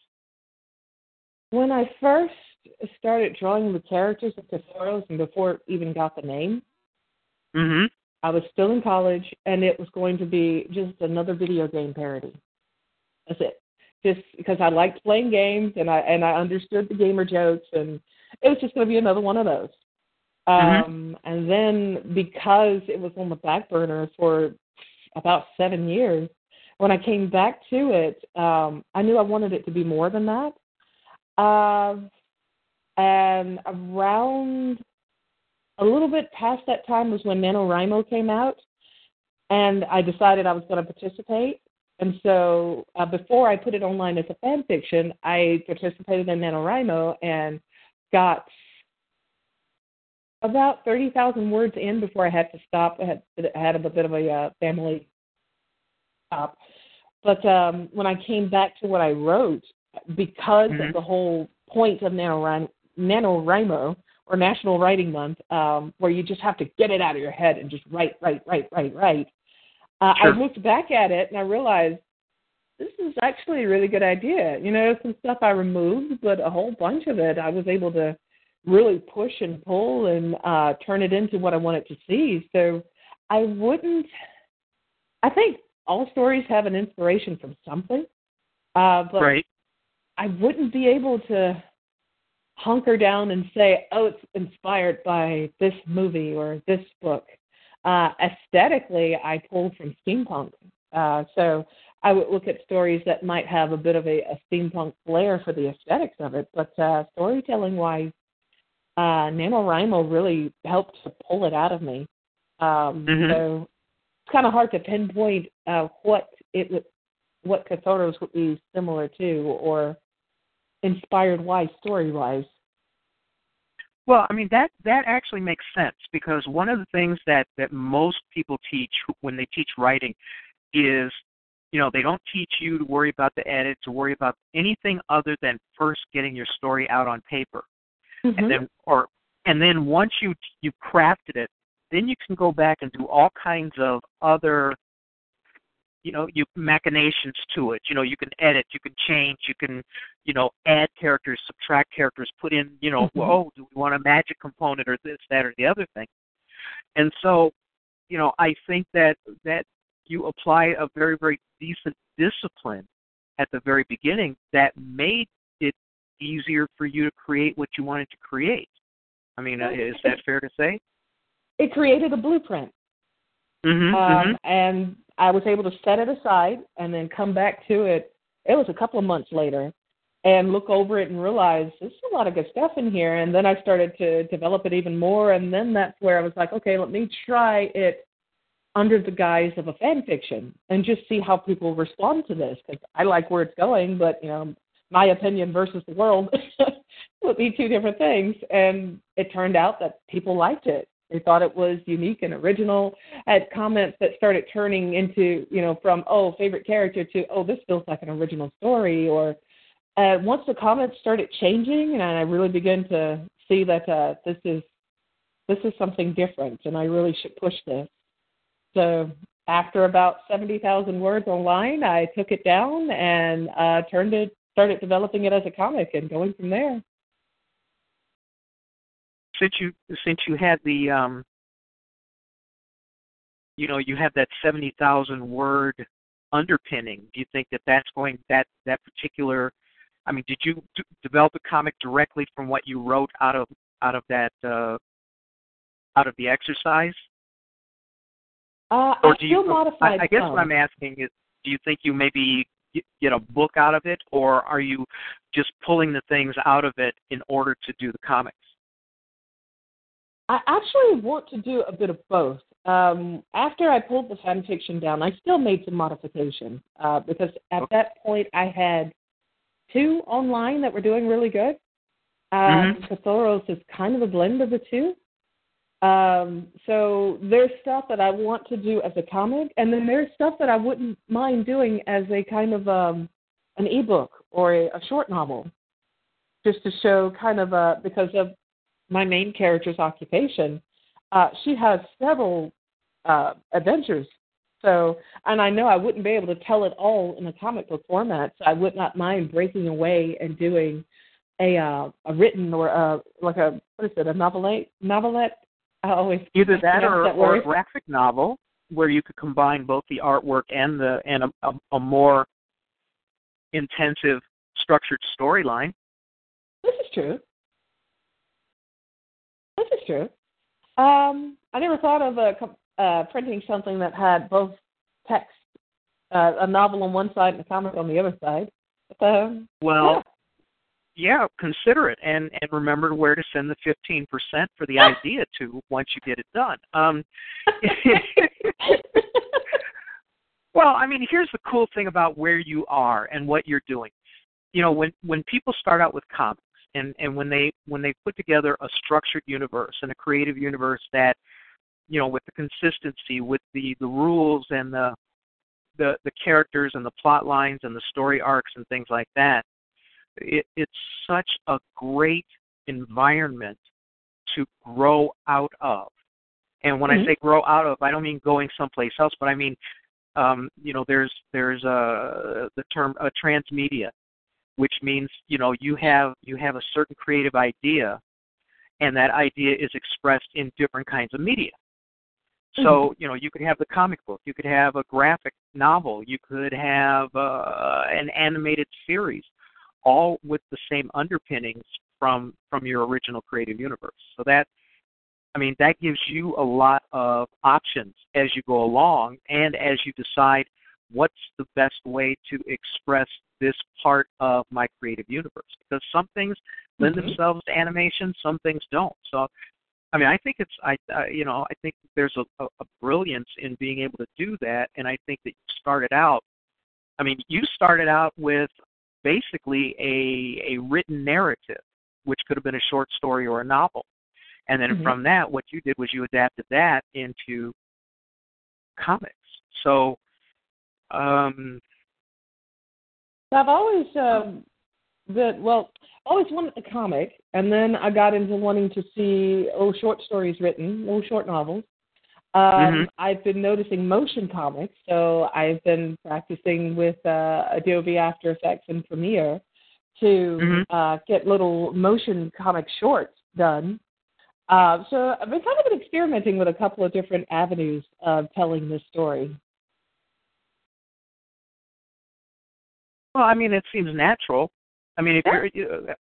When I first started drawing the characters of Katharos and before it even got the name, Mm-hmm. I was still in college and it was going to be just another video game parody. That's it. Just because I liked playing games and I and I understood the gamer jokes and it was just going to be another one of those. Mhm. Um, and then because it was on the back burner for about seven years, when I came back to it, um, I knew I wanted it to be more than that. Uh, and around a little bit past that time was when NaNoWriMo came out, and I decided I was going to participate. And so uh, before I put it online as a fan fiction, I participated in NaNoWriMo and got about thirty thousand words in before I had to stop. I had I had a bit of a uh, family stop, but um, when I came back to what I wrote, because Mhm. of the whole point of NaNoWriMo, NaNoWriMo or National Writing Month, um, where you just have to get it out of your head and just write, write, write, write, write. Uh, Sure. I looked back at it and I realized this is actually a really good idea. You know, some stuff I removed, but a whole bunch of it I was able to really push and pull and uh, turn it into what I wanted to see. So I wouldn't. I think all stories have an inspiration from something, uh, but right. I wouldn't be able to hunker down and say, "Oh, it's inspired by this movie or this book." Uh, aesthetically, I pulled from steampunk, uh, so I would look at stories that might have a bit of a, a steampunk flair for the aesthetics of it. But uh, storytelling-wise, uh, NaNoWriMo really helped to pull it out of me. Um, Mhm. So it's kind of hard to pinpoint uh, what it would, what Katharos would be similar to, or inspired wise story wise. Well, I mean that that actually makes sense because one of the things that that most people teach when they teach writing is you know they don't teach you to worry about the edit to worry about anything other than first getting your story out on paper and mm-hmm. then or and then once you you crafted it then you can go back and do all kinds of other you know you machinations to it. You know you can edit you can change you can you know add characters subtract characters put in you know Mhm. well, oh do we want a magic component or this that or the other thing? And so you know i think that that you apply a very very decent discipline at the very beginning that made it easier for you to create what you wanted to create. I mean is that fair to say? It created a blueprint, mm-hmm, um, and I was able to set it aside and then come back to it. It was a couple of months later, and look over it and realize there's a lot of good stuff in here. And then I started to develop it even more, and then that's where I was like, okay, let me try it under the guise of a fan fiction and just see how people respond to this because I like where it's going, but you know, my opinion versus the world [LAUGHS] would be two different things. And it turned out that people liked it. They thought it was unique and original. I had comments that started turning into, you know, from oh favorite character to oh this feels like an original story. Or uh, once the comments started changing, and I really began to see that uh, this is this is something different, and I really should push this. So after about seventy thousand words online, I took it down and uh, turned it, started developing it as a comic, and going from there. Since you since you had the um you know you have that 70,000 word underpinning do you think that that's going that that particular I mean did you d- develop a comic directly from what you wrote out of out of that uh out of the exercise Uh, or I do you still modified I, I guess some. what I'm asking is do you think you maybe get- get a book out of it or are you just pulling the things out of it in order to do the comics I actually want to do a bit of both. Um, after I pulled the fan fiction down, I still made some modifications uh, because at that point I had two online that were doing really good. Um, Katharos is kind of a blend of the two. Um, so there's stuff that I want to do as a comic, and then there's stuff that I wouldn't mind doing as a kind of um, an ebook or a, a short novel, just to show kind of a because of my main character's occupation, uh, she has several uh, adventures. So, and I know I wouldn't be able to tell it all in a comic book format. So I would not mind breaking away and doing a uh, a written or a, like a what is it a novelette novelette. I always either that or, that or a graphic novel where you could combine both the artwork and the and a, a, a more intensive structured storyline This is true. This is true. Um, I never thought of com- uh, printing something that had both text, uh, a novel on one side and a comic on the other side. But, um, well yeah consider it and and remember where to send the 15% for the [LAUGHS] idea to once you get it done um [LAUGHS] well i mean here's the cool thing about where you are and what you're doing you know when when people start out with comics and and when they when they put together a structured universe and a creative universe that you know with the consistency with the the rules and the the the characters and the plot lines and the story arcs and things like that it, it's such a great environment to grow out of and when mm-hmm. i say grow out of i don't mean going someplace else but i mean um, you know there's there's uh, the term uh, transmedia which means you know you have you have a certain creative idea and that idea is expressed in different kinds of media so mm-hmm. you know you could have the comic book you could have a graphic novel you could have uh, an animated series all with the same underpinnings from from your original creative universe so that I mean, that gives you a lot of options as you go along and as you decide what's the best way to express this part of my creative universe. Because some things lend mm-hmm. themselves to animation, some things don't. So, I mean, I think it's, I, uh, you know, I think there's a, a, a brilliance in being able to do that, and I think that you started out. I mean, you started out with basically a a written narrative, which could have been a short story or a novel and then mm-hmm. from that, what you did was you adapted that into comics. So, um, I've always um, been well, always wanted a comic, and then I got into wanting to see oh short stories written, oh short novels. Um, mm-hmm. I've been noticing motion comics, so I've been practicing with uh, Adobe After Effects and Premiere to mm-hmm. uh, get little motion comic shorts done uh, so I've been kind of been experimenting with a couple of different avenues of telling this story. Well, I mean, it seems natural. I mean, if yeah. you're,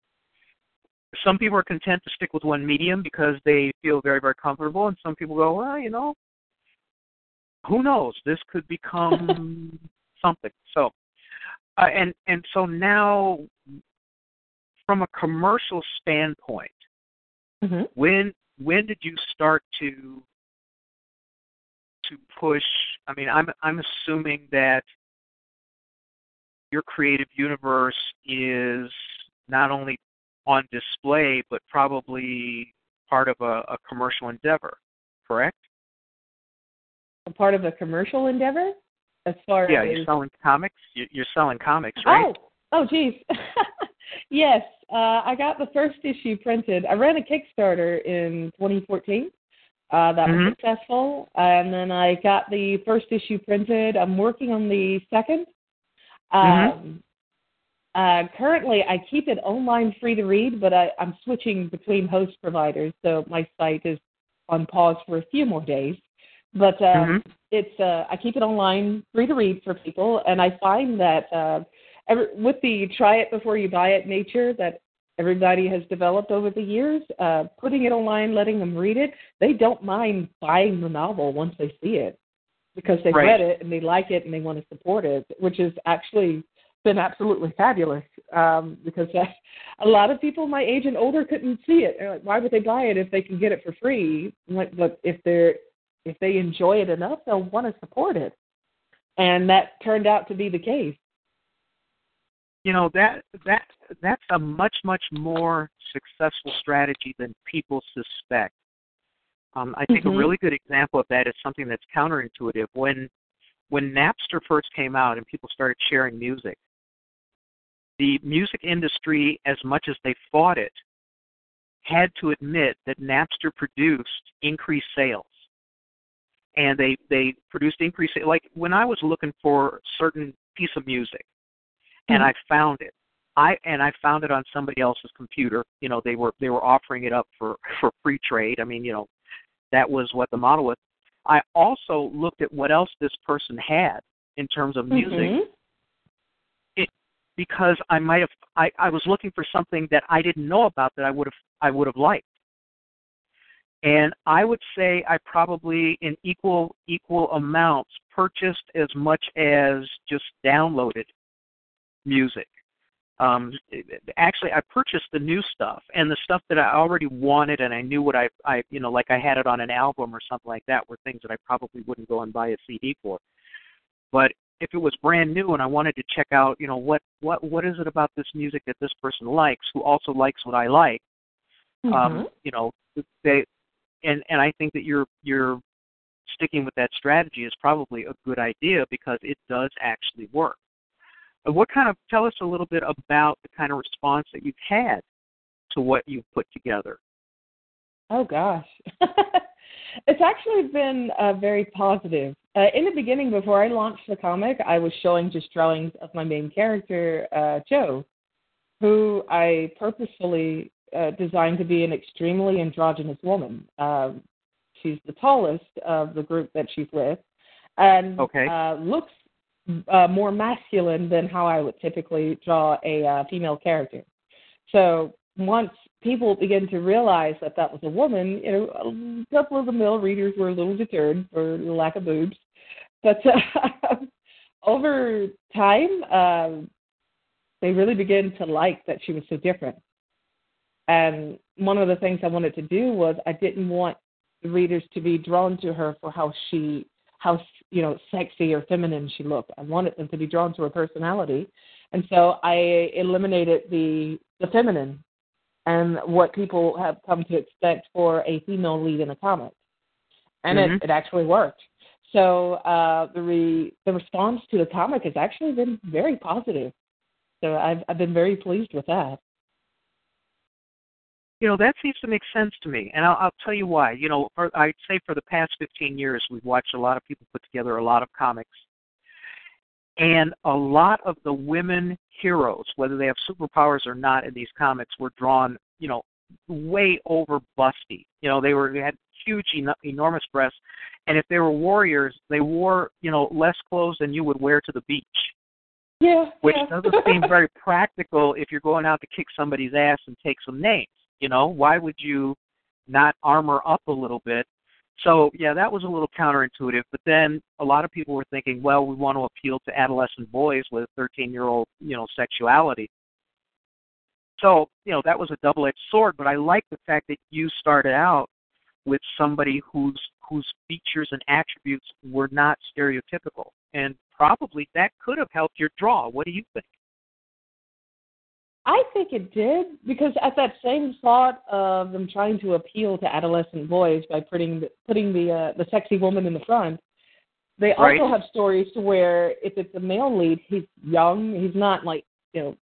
some people are content to stick with one medium because they feel very, very comfortable, and some people go, well, you know, who knows? This could become [LAUGHS] something. So, uh, and and so now, from a commercial standpoint, Mm-hmm. When when did you start to to push? I mean, I'm I'm assuming that your creative universe is not only on display but probably part of a, a commercial endeavor, correct? A part of a commercial endeavor, as far yeah, as you're selling comics. You're selling comics, right? Oh, oh, geez. [LAUGHS] yes, uh, I got the first issue printed. I ran a Kickstarter in 2014. Uh, that mm-hmm. was successful, and then I got the first issue printed. I'm working on the second. Mm-hmm. Um, uh, currently, I keep it online, free to read, but I, I'm switching between host providers, so my site is on pause for a few more days. But uh, mm-hmm. it's uh, I keep it online, free to read for people, and I find that uh, every, with the try it before you buy it nature that everybody has developed over the years, uh, putting it online, letting them read it, they don't mind buying the novel once they see it because they've right. read it and they like it and they want to support it, which has actually been absolutely fabulous um, because a lot of people my age and older couldn't see it. They're like, why would they buy it if they can get it for free? Like, but if they're if they enjoy it enough, they'll want to support it, and that turned out to be the case you know that that that's a much much more successful strategy than people suspect. Um, I think mm-hmm. a really good example of that is something that's counterintuitive. When when Napster first came out and people started sharing music, the music industry, as much as they fought it, had to admit that Napster produced increased sales. And they they produced increased like when I was looking for a certain piece of music, and mm-hmm. I found it. I and I found it on somebody else's computer. You know, they were they were offering it up for [LAUGHS] for free trade. I mean, you know, that was what the model was. I also looked at what else this person had in terms of music. Mm-hmm. It because I might have I, I was looking for something that I didn't know about that I would have I would have liked. And I would say I probably in equal equal amounts purchased as much as just downloaded music. Um, actually, I purchased the new stuff and the stuff that I already wanted, and I knew what I, I, you know, like I had it on an album or something like that, were things that I probably wouldn't go and buy a CD for. But if it was brand new and I wanted to check out, you know, what what what is it about this music that this person likes who also likes what I like, Mm-hmm. um, you know, they and and I think that you're you're sticking with that strategy is probably a good idea because it does actually work. Uh, What kind of tell us a little bit about the kind of response that you've had to what you've put together? Oh gosh, [LAUGHS] it's actually been uh, very positive. Uh, in the beginning, before I launched the comic, I was showing just drawings of my main character, uh, Joe, who I purposefully uh, designed to be an extremely androgynous woman. Um, she's the tallest of the group that she's with, and Okay. uh, looks uh, more masculine than how I would typically draw a uh, female character. So once people begin to realize that that was a woman, you know, a couple of the male readers were a little deterred for lack of boobs, but uh, [LAUGHS] over time, um, they really began to like that she was so different. And one of the things I wanted to do was I didn't want the readers to be drawn to her for how she, how you know, sexy or feminine she looked. I wanted them to be drawn to her personality, and so I eliminated the the feminine and what people have come to expect for a female lead in a comic, and Mhm. it, it actually worked. So uh, the re, the response to the comic has actually been very positive. So I've I've been very pleased with that. You know, that seems to make sense to me, and I'll, I'll tell you why. You know, for, I'd say for the past 15 years, we've watched a lot of people put together a lot of comics, and a lot of the women heroes, whether they have superpowers or not in these comics, were drawn, you know, way over busty. You know, they were they had huge, eno- enormous breasts, and if they were warriors, they wore, you know, less clothes than you would wear to the beach Yeah, which yeah. doesn't seem very practical if you're going out to kick somebody's ass and take some names. You know, why would you not armor up a little bit? So yeah, that was a little counterintuitive. But then a lot of people were thinking, well, we want to appeal to adolescent boys with 13-year-old, you know, sexuality. So you know that was a double-edged sword. But I like the fact that you started out with somebody whose whose features and attributes were not stereotypical, and probably that could have helped your draw. What do you think? I think it did because at that same thought of them trying to appeal to adolescent boys by putting the, putting the uh, the sexy woman in the front, they Right. also have stories to where if it's a male lead, he's young, he's not like you know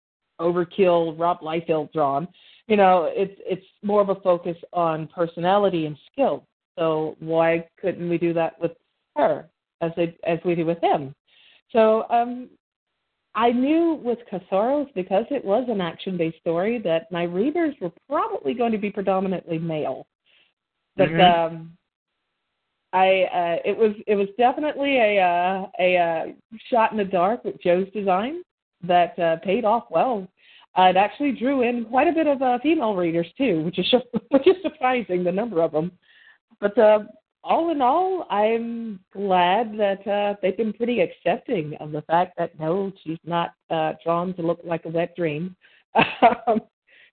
overkill Rob Liefeld drawn. You know, it's it's more of a focus on personality and skill. So why couldn't we do that with her as they as we do with him? So um, I knew with Katharos, because it was an action based story, that my readers were probably going to be predominantly male. But Mhm. um I uh it was it was definitely a uh a uh shot in the dark with Joe's design that uh paid off well. Uh, it actually drew in quite a bit of uh, female readers too, which is just [LAUGHS] which is surprising the number of them. But uh, all in all, I'm glad that uh, they've been pretty accepting of the fact that no, she's not uh, drawn to look like a wet dream. [LAUGHS] Um,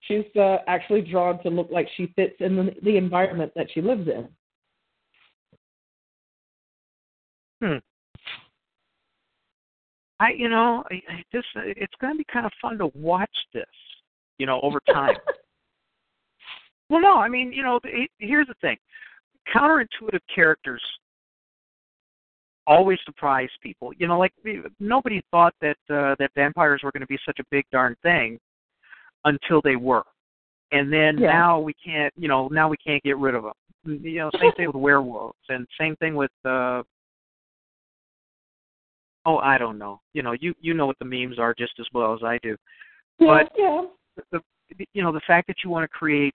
she's uh, actually drawn to look like she fits in the, the environment that she lives in. Hmm. I, you know, I, I just it's going to be kind of fun to watch this, you know, over time. [LAUGHS] well, no, I mean, you know, it, here's the thing: counterintuitive characters always surprise people. You know, like nobody thought that uh, that vampires were going to be such a big darn thing until they were, and then Yeah. now we can't, you know, now we can't get rid of them. You know, same thing with [LAUGHS] werewolves, and same thing with. uh Oh, I don't know. You know, you you know what the memes are just as well as I do. Yeah, But- yeah. the you know the fact that you want to create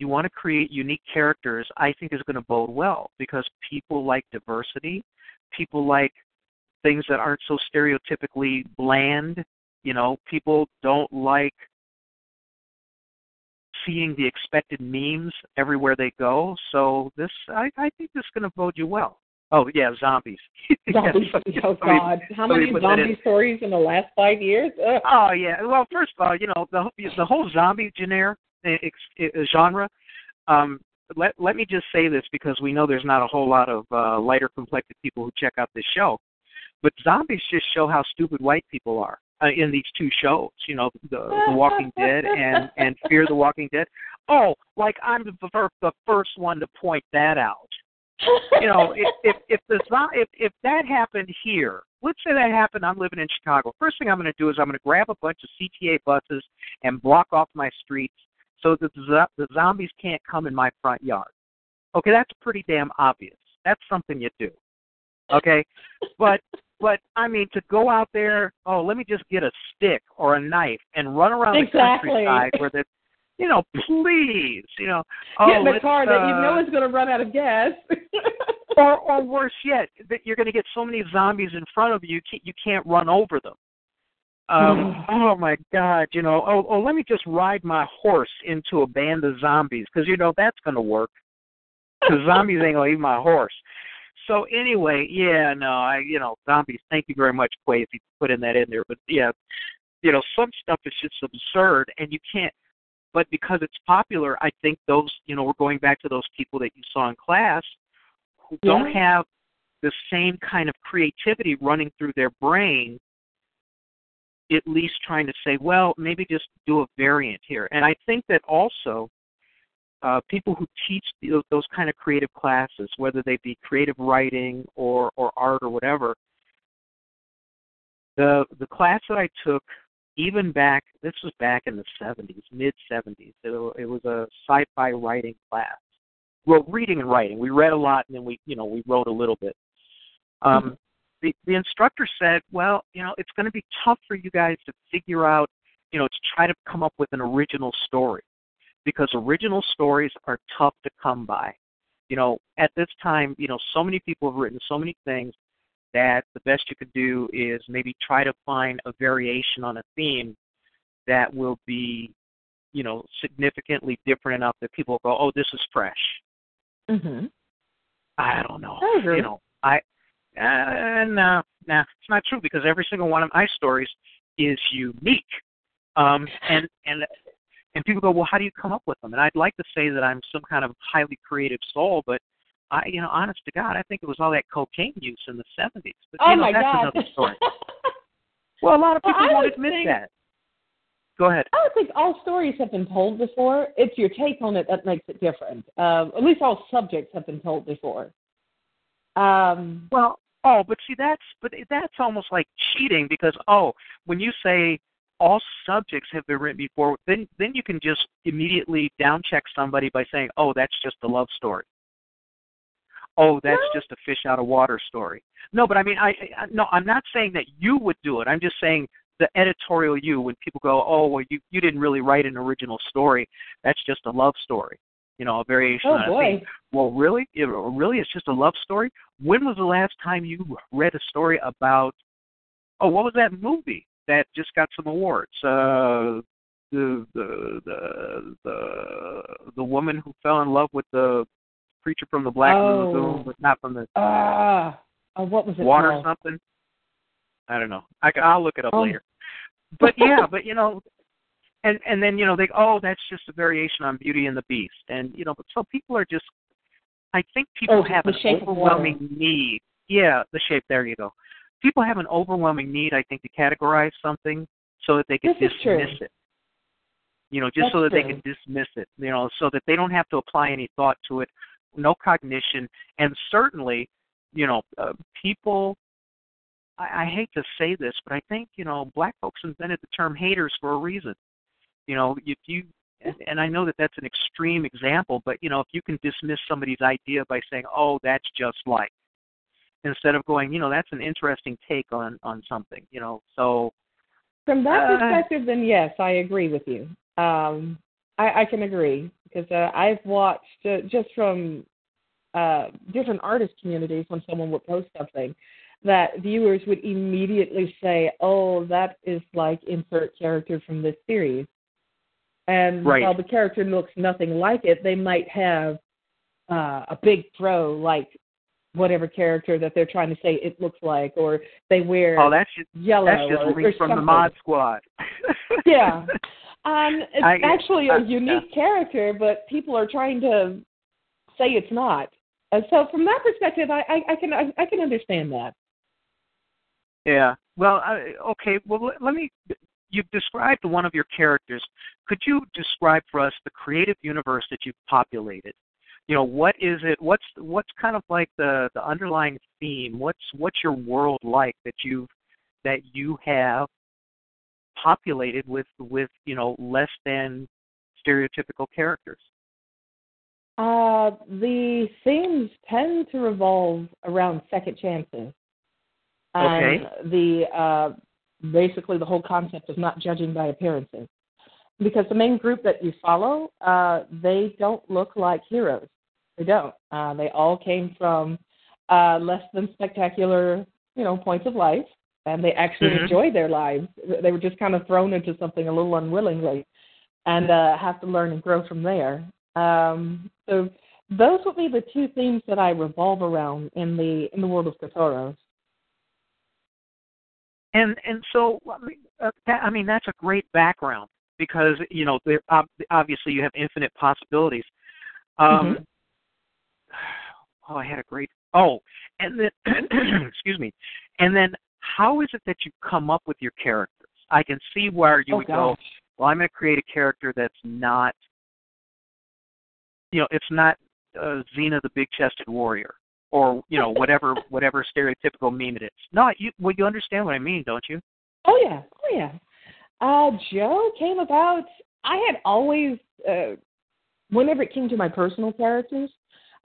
you want to create unique characters i think is going to bode well because people like diversity people like things that aren't so stereotypically bland you know people don't like seeing the expected memes everywhere they go so this i i think this is going to bode you well oh yeah zombies [LAUGHS] Zombies. Yeah, oh God, how many zombie stories in the last five years? Ugh. Oh yeah. Well, first of all, you know the the whole zombie genre, genre. Um, let let me just say this because we know there's not a whole lot of uh, lighter complected people who check out this show. But zombies just show how stupid white people are uh, in these two shows. You know, the, the Walking Dead and and Fear the Walking Dead. Oh, like I'm the, the first one to point that out. You know, if if if the if if that happened here, let's say that happened. I'm living in Chicago. First thing I'm going to do is I'm going to grab a bunch of CTA buses and block off my streets so that the, the zombies can't come in my front yard. Okay, that's pretty damn obvious. That's something you do. Okay, but but I mean to go out there. Oh, let me just get a stick or a knife and run around exactly. the countryside where the you know, please, you know, oh, get in the car uh, that you know is going to run out of gas. or, or worse yet, that you're going to get so many zombies in front of you, you can't, you can't run over them. Um, [LAUGHS] oh my God, you know, oh, oh, let me just ride my horse into a band of zombies because you know that's going to work. Because zombies ain't gonna eat my horse. So anyway, yeah, no, I, you know, zombies. Thank you very much, Quay, if you put in that in there. But yeah, you know, some stuff is just absurd, and you can't but because it's popular, I think those, you know, we're going back to those people that you saw in class who yeah. don't have the same kind of creativity running through their brain, at least trying to say, well, maybe just do a variant here. And I think that also uh, people who teach those, those kind of creative classes, whether they be creative writing or, or art or whatever, the the class that I took even back this was back in the 70s mid 70s it, it was a sci-fi writing class well reading and writing we read a lot and then we you know we wrote a little bit um. The the instructor said well you know it's going to be tough for you guys to figure out you know to try to come up with an original story because original stories are tough to come by you know at this time you know so many people have written so many things that the best you could do is maybe try to find a variation on a theme that will be, you know, significantly different enough that people go, "Oh, this is fresh." Mhm. I don't know. I agree. You know, I uh, no, no, it's not true because every single one of my stories is unique. Um, and and and people go, well, how do you come up with them? And I'd like to say that I'm some kind of highly creative soul, but I, you know, honest to God, I think it was all that cocaine use in the '70s. But oh you know, my that's God. another story. [LAUGHS] well, a lot of people well, won't admit think, that. Go ahead. I don't think all stories have been told before. It's your take on it that makes it different. Um, at least all subjects have been told before. Um, well, oh, but see, that's but that's almost like cheating because oh, when you say all subjects have been written before, then then you can just immediately down check somebody by saying, oh, that's just a love story oh, that's just a fish out of water story. No, but I mean, I, I no, I'm not saying that you would do it. I'm just saying the editorial you when people go, oh, well, you you didn't really write an original story. That's just a love story. You know, a variation oh, on a boy. theme. Well, really, it, really, it's just a love story. When was the last time you read a story about? Oh, what was that movie that just got some awards? Uh, the the the the the woman who fell in love with the Creature from the Black oh. Lagoon, but not from the uh, uh, what was it water called? something. I don't know. I, I'll look it up Oh. later. But yeah, but you know, and and then you know they oh that's just a variation on Beauty and the Beast, and you know, but so people are just. I think people Oh, have an overwhelming need. Yeah, the shape. There you go. People have an overwhelming need, I think, to categorize something so that they can This dismiss it. You know, just That's so that they can dismiss it. You know, so that they don't have to apply any thought to it, no cognition, and certainly, you know, uh, people. I, I hate to say this, but I think you know, black folks invented the term haters for a reason. You know, if you and, I know that that's an extreme example, but you know, if you can dismiss somebody's idea by saying, "Oh, that's just like," instead of going, you know, that's an interesting take on on something, you know. So From that Uh, perspective, then yes, I agree with you. Um, I, I can agree because uh, I've watched uh, just from uh, different artist communities when someone would post something that viewers would immediately say, "Oh, that is like insert character from this series," and Right. while the character looks nothing like it, they might have uh, a big throw like whatever character that they're trying to say it looks like, or they wear oh, that's just yellow that's just or, or from the. Mod Squad. [LAUGHS] Yeah. Um, it's I- actually a I- unique character, but people are trying to say it's not. And so, from that perspective, I, I, I can I, I can understand that. Yeah. Well, I, okay. Well, let, let me. You've described one of your characters. Could you describe for us the creative universe that you've populated? You know, what is it? What's what's kind of like the the underlying theme? What's what's your world like that you've that you have populated with with you know less than stereotypical characters? Uh, the themes tend to revolve around second chances. Okay. The uh, basically the whole concept is not judging by appearances, because the main group that you follow, uh, they don't look like heroes. They don't. Uh, they all came from uh, less than spectacular, you know, points of life, and they actually Mhm. enjoyed their lives. They were just kind of thrown into something a little unwillingly, and uh, have to learn and grow from there. Um, so those would be the two themes that I revolve around in the in the world of Katharos. And and so I mean, uh, that, I mean that's a great background because you know there, ob- obviously you have infinite possibilities. Um, Mhm. Oh, I had a great. Oh, and then [CLEARS THROAT] excuse me, and then how is it that you come up with your characters? I can see where you oh would go. Well, I'm going to create a character that's not, you know, it's not uh, Xena the big-chested warrior, or you know whatever whatever stereotypical meme it is. No, you well you understand what I mean, don't you? Oh yeah, oh yeah. Uh, Joe came about. I had always, uh, whenever it came to my personal characters,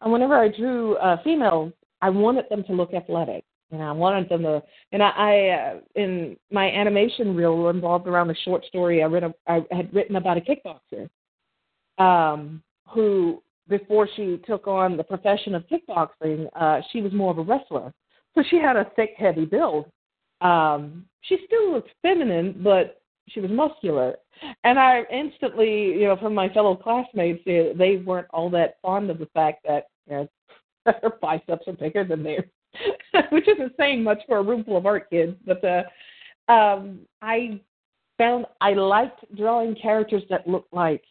and whenever I drew uh, females, I wanted them to look athletic. And I wanted them to, and I, I uh, in my animation reel involved around a short story I read, a, I had written about a kickboxer, um, who before she took on the profession of kickboxing, uh, she was more of a wrestler. So she had a thick, heavy build. Um, she still looked feminine, but she was muscular. And I instantly, you know, from my fellow classmates, they, weren't all that fond of the fact that you know, [LAUGHS] her biceps are bigger than theirs, [LAUGHS] which isn't saying much for a room full of art kids. But uh, um, I found I liked drawing characters that looked like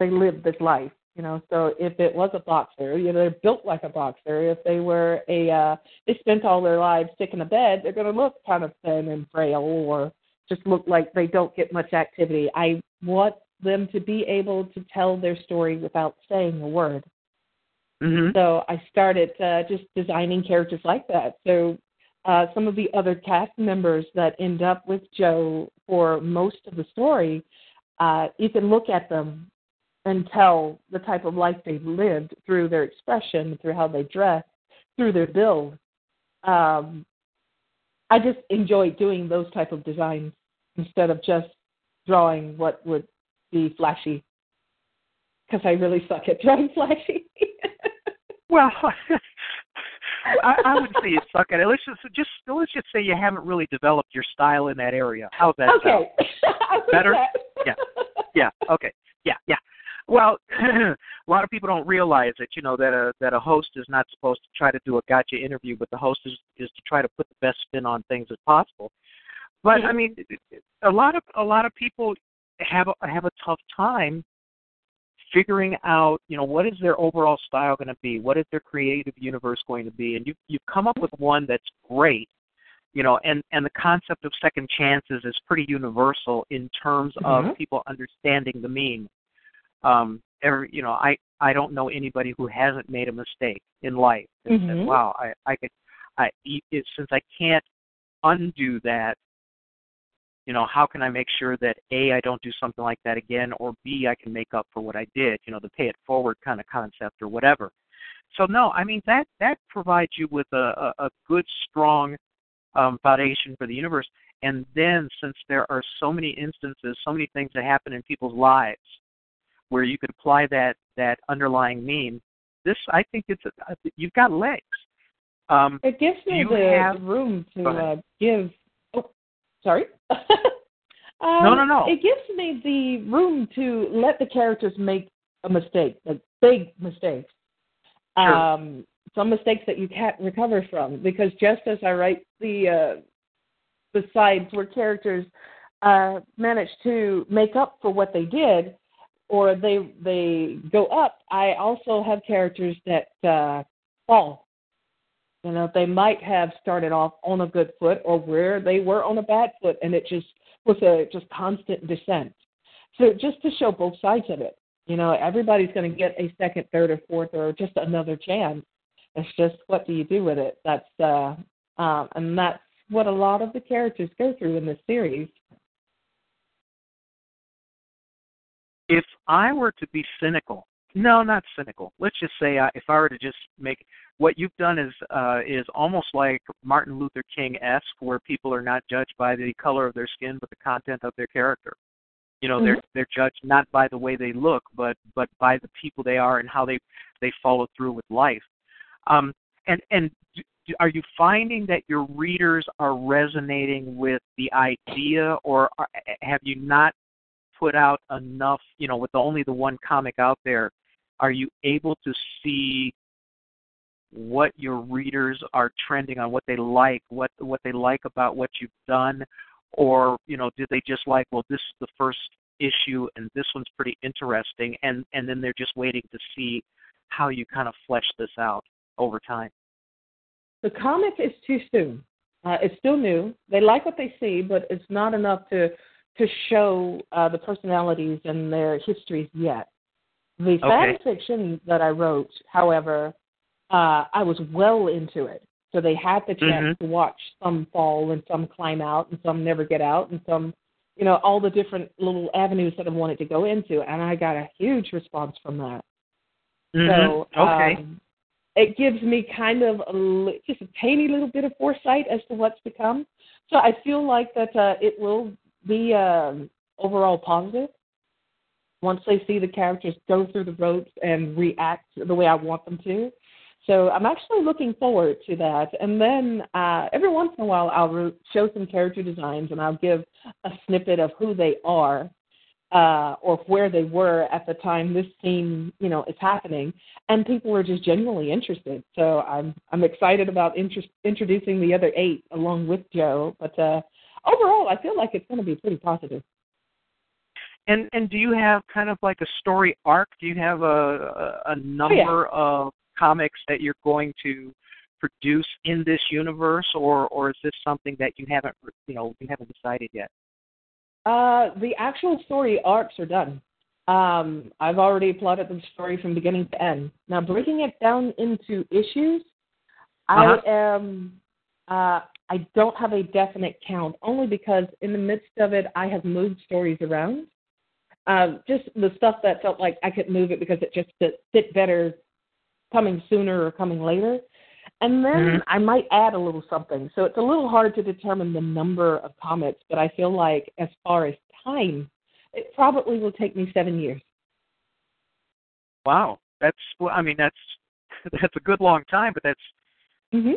they lived this life. You know, so if it was a boxer, you know, they're built like a boxer. If they were a, uh, they spent all their lives sick in a bed, they're going to look kind of thin and frail, or just look like they don't get much activity. I want them to be able to tell their story without saying a word. Mm-hmm. So I started uh, just designing characters like that. So uh, some of the other cast members that end up with Joe for most of the story, uh, you can look at them and tell the type of life they've lived through their expression, through how they dress, through their build. Um, I just enjoy doing those type of designs instead of just drawing what would be flashy because I really suck at drawing [LAUGHS] flashy. Well, I, I would say you suck at it. Let's just just let's just say you haven't really developed your style in that area. How's that okay. [LAUGHS] Better? Yeah. Yeah. Okay. Yeah. Yeah. Well, [CLEARS THROAT] a lot of people don't realize that you know that a that a host is not supposed to try to do a gotcha interview, but the host is is to try to put the best spin on things as possible. But I mean, a lot of a lot of people have a, have a tough time figuring out, you know, what is their overall style going to be? What is their creative universe going to be? And you you've come up with one that's great, you know, and and the concept of second chances is pretty universal in terms of Mhm. people understanding the meme. Um, every, you know, I I don't know anybody who hasn't made a mistake in life and said, Mhm. "Wow, I I could, I it, since I can't undo that." You know, how can I make sure that A, I don't do something like that again, or B, I can make up for what I did, you know, the pay it forward kind of concept or whatever. So no, I mean that that provides you with a, a, a good, strong um, foundation for the universe. And then, since there are so many instances, so many things that happen in people's lives, where you could apply that that underlying meme, this I think it's a, you've got legs. Um, It gives me you the have- room to uh, give. Oh, sorry. [LAUGHS] um, No, no, no. It gives me the room to let the characters make a mistake, like big mistakes. Sure. Um, some mistakes that you can't recover from, because just as I write the uh, the sides where characters uh, manage to make up for what they did, or they they go up, I also have characters that uh, fall You know, they might have started off on a good foot or where they were on a bad foot, and it just was a just constant descent. So just to show both sides of it, you know, everybody's going to get a second, third, or fourth, or just another chance. It's just what do you do with it? That's uh, um, and that's what a lot of the characters go through in this series. If I were to be cynical, no, not cynical. Let's just say uh, if I were to just make what you've done is uh, is almost like Martin Luther King esque, where people are not judged by the color of their skin, but the content of their character. You know, mm-hmm. they're they're judged not by the way they look, but but by the people they are and how they they follow through with life. Um, and and are you finding that your readers are resonating with the idea, or are, have you not put out enough? You know, with only the one comic out there, are you able to see what your readers are trending on, what they like, what what they like about what you've done, or you know, did they just like, well, this is the first issue and this one's pretty interesting, and and then they're just waiting to see how you kind of flesh this out over time. The comic is too soon. Uh, it's still new. They like what they see, but it's not enough to to show uh, the personalities and their histories yet. The okay. fan fiction that I wrote, however, uh, I was well into it. So they had the chance mm-hmm. to watch some fall and some climb out and some never get out and some, you know, all the different little avenues that I wanted to go into. And I got a huge response from that. Mm-hmm. So, okay. Um, it gives me kind of a, just a tiny little bit of foresight as to what's to come. So I feel like that uh, it will be um, overall positive once they see the characters go through the ropes and react the way I want them to. So I'm actually looking forward to that. And then uh, every once in a while, I'll show some character designs and I'll give a snippet of who they are uh, or where they were at the time this scene, you know, is happening, and people are just genuinely interested. So I'm I'm excited about introducing the other eight along with Joe. But uh, overall, I feel like it's going to be pretty positive. And and do you have kind of like a story arc? Do you have a a, number oh, yeah. of comics that you're going to produce in this universe, or or is this something that you haven't you know you haven't decided yet? Uh, the actual story arcs are done. Um, I've already plotted the story from beginning to end. Now, breaking it down into issues, uh-huh. I am. Uh, I don't have a definite count, only because in the midst of it, I have moved stories around. Uh, just the stuff that felt like I could move it because it just fit, fit better coming sooner or coming later. And then mm-hmm. I might add a little something. So it's a little hard to determine the number of comics, but I feel like as far as time, it probably will take me seven years. Wow, that's well, I mean that's [LAUGHS] that's a good long time, but that's. Mhm.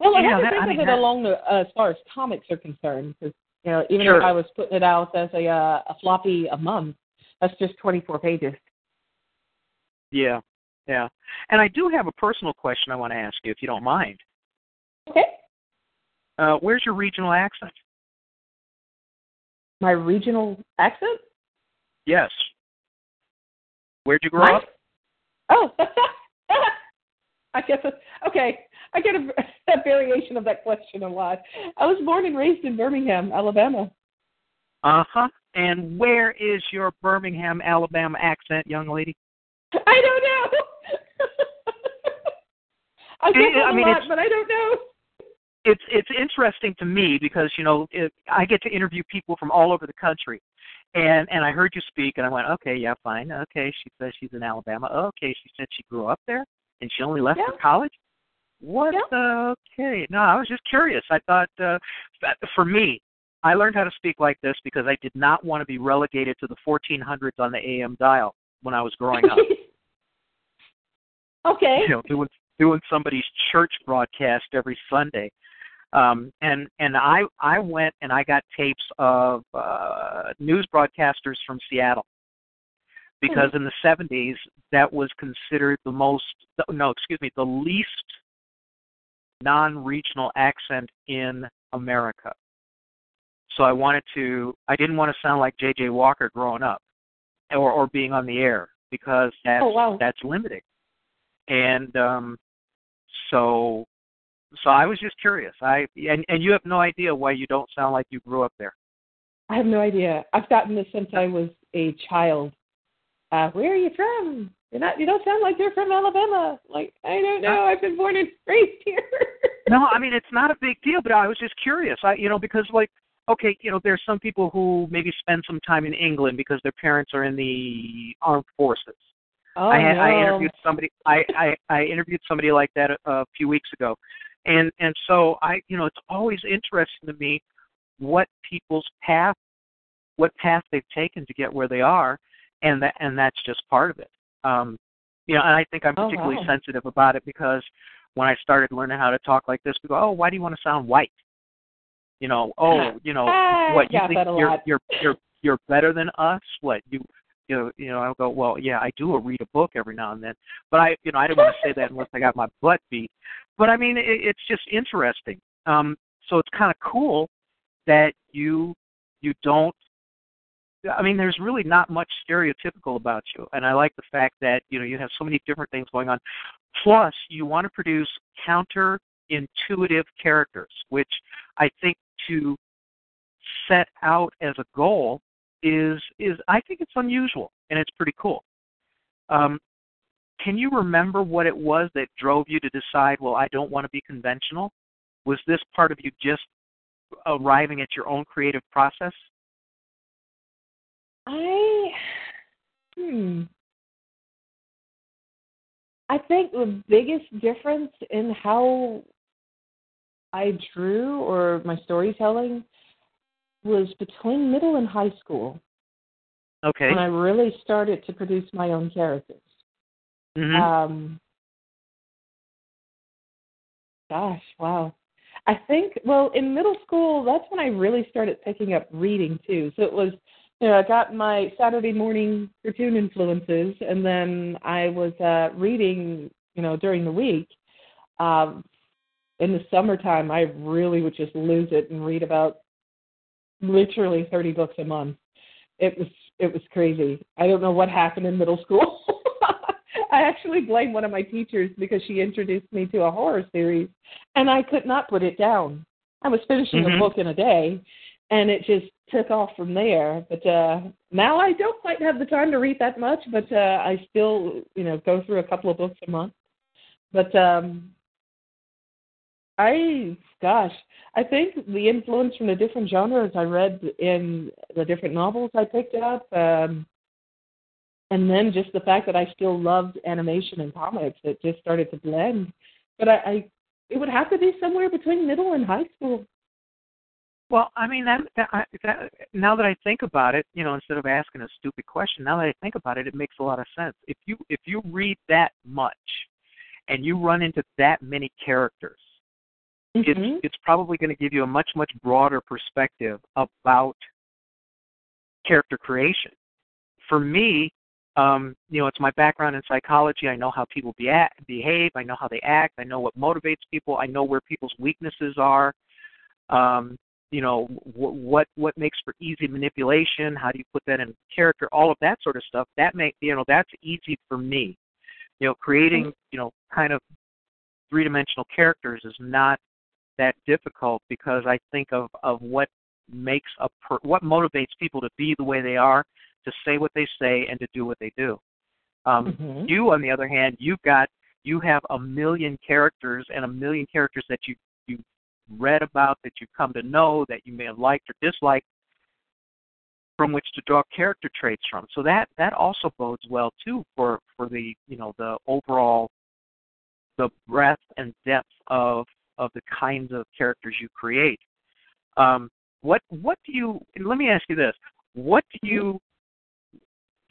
Well, I have to think I mean, of it along the uh, as far as comics are concerned, because you know even sure. if I was putting it out as a uh, a floppy a month, that's just twenty four pages. Yeah, yeah. And I do have a personal question I want to ask you, if you don't mind. Okay. Uh, where's your regional accent? My regional accent? Yes. Where'd you grow My? up? Oh, [LAUGHS] I guess. Okay, I get a, [LAUGHS] a variation of that question a lot. I was born and raised in Birmingham, Alabama. Uh huh. And where is your Birmingham, Alabama accent, young lady? I don't know. [LAUGHS] I get it, I mean, lot, but I don't know. It's it's interesting to me because you know it, I get to interview people from all over the country, and and I heard you speak and I went okay yeah fine okay she says she's in Alabama okay she said she grew up there and she only left yeah. for college. What? Yeah. Okay. No, I was just curious. I thought uh, for me, I learned how to speak like this because I did not want to be relegated to the 1400s on the AM dial when I was growing up. [LAUGHS] okay. You know, doing doing somebody's church broadcast every Sunday. Um, and and I I went and I got tapes of uh, news broadcasters from Seattle because in the 70s that was considered the most no excuse me the least non-regional accent in America. So I wanted to I didn't want to sound like J.J. Walker growing up or or being on the air because that's oh, wow. that's limiting. And um so so I was just curious. I and and you have no idea why you don't sound like you grew up there. I have no idea. I've gotten this since I was a child. Uh, where are you from? You're not. You don't sound like you're from Alabama. Like I don't know. I've been born and raised here. [LAUGHS] no, I mean it's not a big deal, but I was just curious. I, you know, because like, okay, you know, there's some people who maybe spend some time in England because their parents are in the armed forces. Oh, I, had, no. I interviewed somebody. I, I I interviewed somebody like that a, a few weeks ago, and and so I, you know, it's always interesting to me what people's path, what path they've taken to get where they are, and that and that's just part of it. Um, you know, and I think I'm Oh, particularly wow. sensitive about it because when I started learning how to talk like this, people, go, oh, why do you want to sound white? You know, [LAUGHS] oh, you know, I what you think you're you're you're you're better than us? What you you know, you know, I'll go, well, yeah, I do read a book every now and then, but I, you know, I didn't want to say that unless I got my butt beat. But I mean, it, it's just interesting. Um, so it's kind of cool that you you don't. I mean, there's really not much stereotypical about you, and I like the fact that you know you have so many different things going on. Plus, you want to produce counterintuitive characters, which I think to set out as a goal is is I think it's unusual and it's pretty cool. Um, can you remember what it was that drove you to decide? Well, I don't want to be conventional. Was this part of you just arriving at your own creative process? I hmm. I think the biggest difference in how I drew or my storytelling was between middle and high school Okay. when I really started to produce my own characters. hmm Um, gosh, wow. I think well in middle school that's when I really started picking up reading too. So it was you know I got my Saturday morning cartoon influences and then I was uh reading you know during the week. Um in the summertime I really would just lose it and read about literally 30 books a month. It was it was crazy. I don't know what happened in middle school. [LAUGHS] I actually blame one of my teachers because she introduced me to a horror series and I could not put it down. I was finishing Mhm. a book in a day and it just took off from there. But uh now I don't quite have the time to read that much, but uh I still, you know, go through a couple of books a month. But um I gosh, I think the influence from the different genres I read in the different novels I picked up, um, and then just the fact that I still loved animation and comics, it just started to blend. But I, I it would have to be somewhere between middle and high school. Well, I mean that, that, that now that I think about it, you know, instead of asking a stupid question, now that I think about it, it makes a lot of sense. If you if you read that much, and you run into that many characters, Mhm. it's it's probably going to give you a much much broader perspective about character creation. For me, um, you know, it's my background in psychology. I know how people be act, behave. I know how they act. I know what motivates people. I know where people's weaknesses are. Um, you know, wh- what what makes for easy manipulation. How do you put that in character? All of that sort of stuff. That make you know that's easy for me. You know, creating you know kind of three dimensional characters is not that difficult because I think of of what makes a per, what motivates people to be the way they are, to say what they say, and to do what they do. Um, Mhm. You, on the other hand, you've got you have a million characters and a million characters that you read about, that you've come to know, that you may have liked or disliked, from which to draw character traits from. So that that also bodes well too for for the you know the overall the breadth and depth of of the kinds of characters you create. Um, what what do you? Let me ask you this: What do you